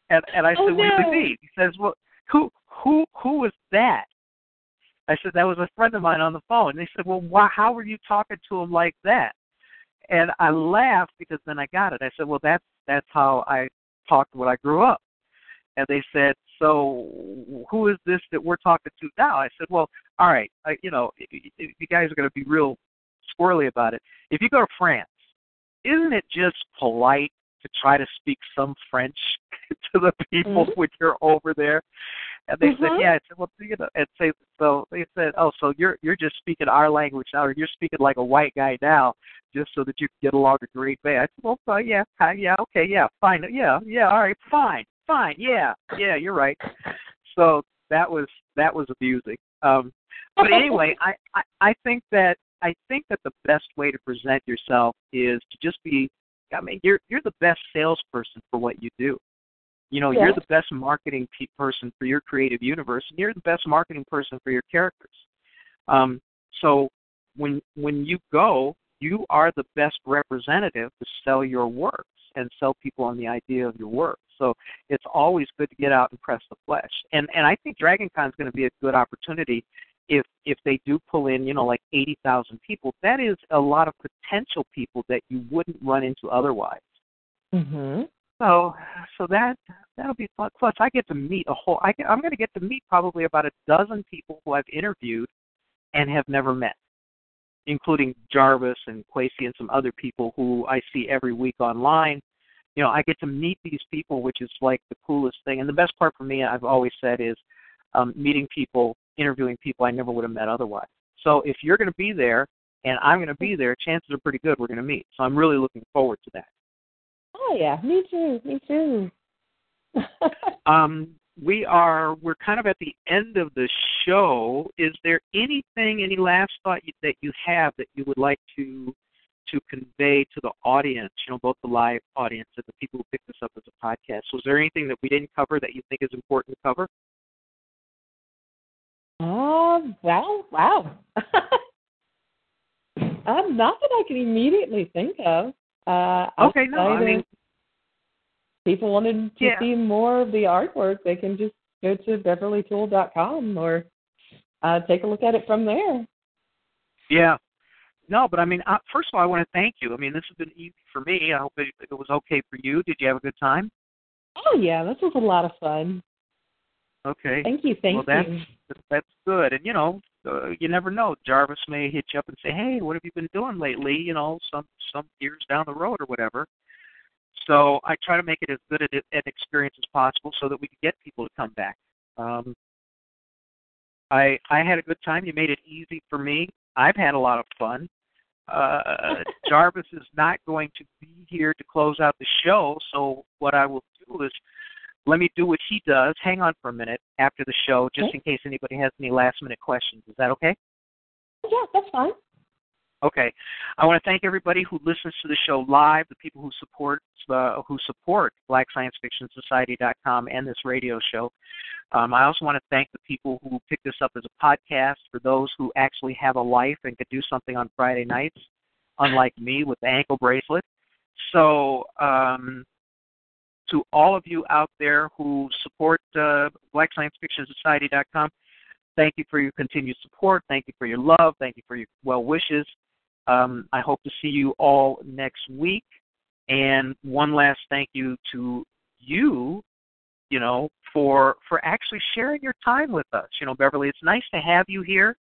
And and I [LAUGHS] oh, said, Oh, What do you mean? He says, Well who who who was that? I said that was a friend of mine on the phone. And they said, well, why, how were you talking to him like that? And I laughed because then I got it. I said, well, that's that's how I talked when I grew up. And they said, so who is this that we're talking to now? I said, well, all right, I, you know, you guys are going to be real squirrely about it. If you go to France, isn't it just polite to try to speak some French [LAUGHS] to the people mm-hmm. when you're over there? And they mm-hmm. said, yeah. I said, well, you know, and say so. They said, oh, so you're you're just speaking our language now, or you're speaking like a white guy now, just so that you can get along a great way. I said, well, uh, yeah, yeah, okay, yeah, fine, yeah, yeah, all right, fine, fine, yeah, yeah, you're right. So that was that was amusing. Um, but anyway, [LAUGHS] I, I I think that I think that the best way to present yourself is to just be. I mean, you're you're the best salesperson for what you do. You know, you're the best marketing pe- person for your creative universe, and you're the best marketing person for your characters. Um, so when when you go, you are the best representative to sell your works and sell people on the idea of your work. So it's always good to get out and press the flesh. And and I think Dragon Con is going to be a good opportunity if if they do pull in, you know, like 80,000 people. That is a lot of potential people that you wouldn't run into otherwise. Mhm. So, so that that'll be fun. Plus, I get to meet a whole. I, I'm going to get to meet probably about a dozen people who I've interviewed and have never met, including Jarvis and Quasi and some other people who I see every week online. You know, I get to meet these people, which is like the coolest thing. And the best part for me, I've always said, is um, meeting people, interviewing people I never would have met otherwise. So if you're going to be there and I'm going to be there, chances are pretty good we're going to meet. So I'm really looking forward to that. Oh yeah, me too. Me too. [LAUGHS] um, we are we're kind of at the end of the show. Is there anything, any last thought that you have that you would like to to convey to the audience? You know, both the live audience and the people who pick this up as a podcast. Was there anything that we didn't cover that you think is important to cover? Oh, uh, well, wow. [LAUGHS] um, not that I can immediately think of. Uh, okay, no, I mean, people wanted to yeah. see more of the artwork, they can just go to beverlytoole.com or uh, take a look at it from there. Yeah. No, but I mean, uh, first of all, I want to thank you. I mean, this has been easy for me. I hope it, it was okay for you. Did you have a good time? Oh yeah, this was a lot of fun. Okay. Thank you. Thank you. well, that's, you. That's good. And you know, uh, you never know. Jarvis may hit you up and say, "Hey, what have you been doing lately?" You know, some some years down the road or whatever. So I try to make it as good an experience as possible so that we can get people to come back. Um, I I had a good time. You made it easy for me. I've had a lot of fun. Uh, [LAUGHS] Jarvis is not going to be here to close out the show, so what I will do is let me do what he does. Hang on for a minute after the show, just okay. in case anybody has any last minute questions. Is that okay? Yeah, that's fine. Okay, I want to thank everybody who listens to the show live, the people who support uh, who support BlackScienceFictionSociety.com and this radio show. Um, I also want to thank the people who pick this up as a podcast. For those who actually have a life and could do something on Friday nights, unlike me with the ankle bracelet. So, um, to all of you out there who support uh, BlackScienceFictionSociety.com, thank you for your continued support. Thank you for your love. Thank you for your well wishes. Um, I hope to see you all next week. And one last thank you to you, you know, for for actually sharing your time with us. You know, Beverly, it's nice to have you here.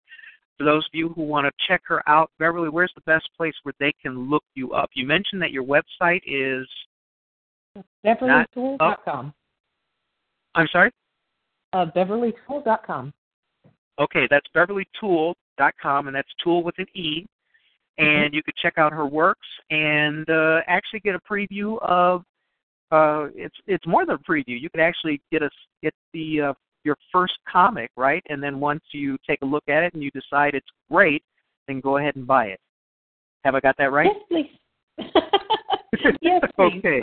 For those of you who want to check her out, Beverly, where's the best place where they can look you up? You mentioned that your website is BeverlyToole.com. I'm sorry? Uh, BeverlyToole.com. Okay, that's BeverlyToole.com, and that's tool with an E and mm-hmm. you could check out her works and uh, actually get a preview of. Uh, it's it's more than a preview. You could actually get a get the uh, your first comic right, and then once you take a look at it and you decide it's great, then go ahead and buy it. Have I got that right? Yes, please. [LAUGHS] [LAUGHS] yes, okay.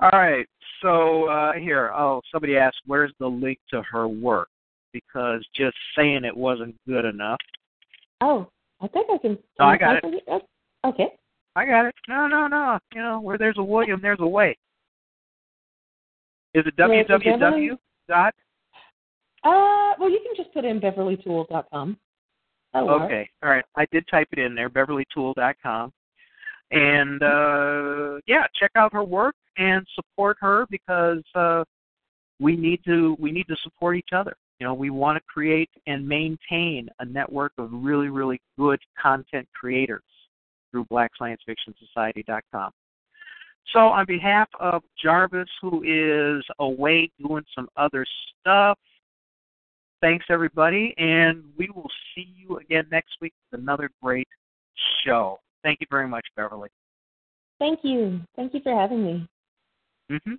All right. So uh, here, oh, somebody asked, "Where's the link to her work?" Because just saying it wasn't good enough. Oh, I think I can. No, I got it. it. Okay. I got it. No, no, no. You know, where there's a William, there's a way. Is it www dot Uh, well, you can just put in beverlytoole.com. Okay, all right. I did type it in there, beverlytoole.com, and uh, yeah, check out her work and support her because uh, we need to we need to support each other. You know, we want to create and maintain a network of really, really good content creators through BlackScienceFictionSociety.com. So, on behalf of Jarvis, who is away doing some other stuff, thanks everybody, and we will see you again next week with another great show. Thank you very much, Beverly. Thank you. Thank you for having me. Mm-hmm.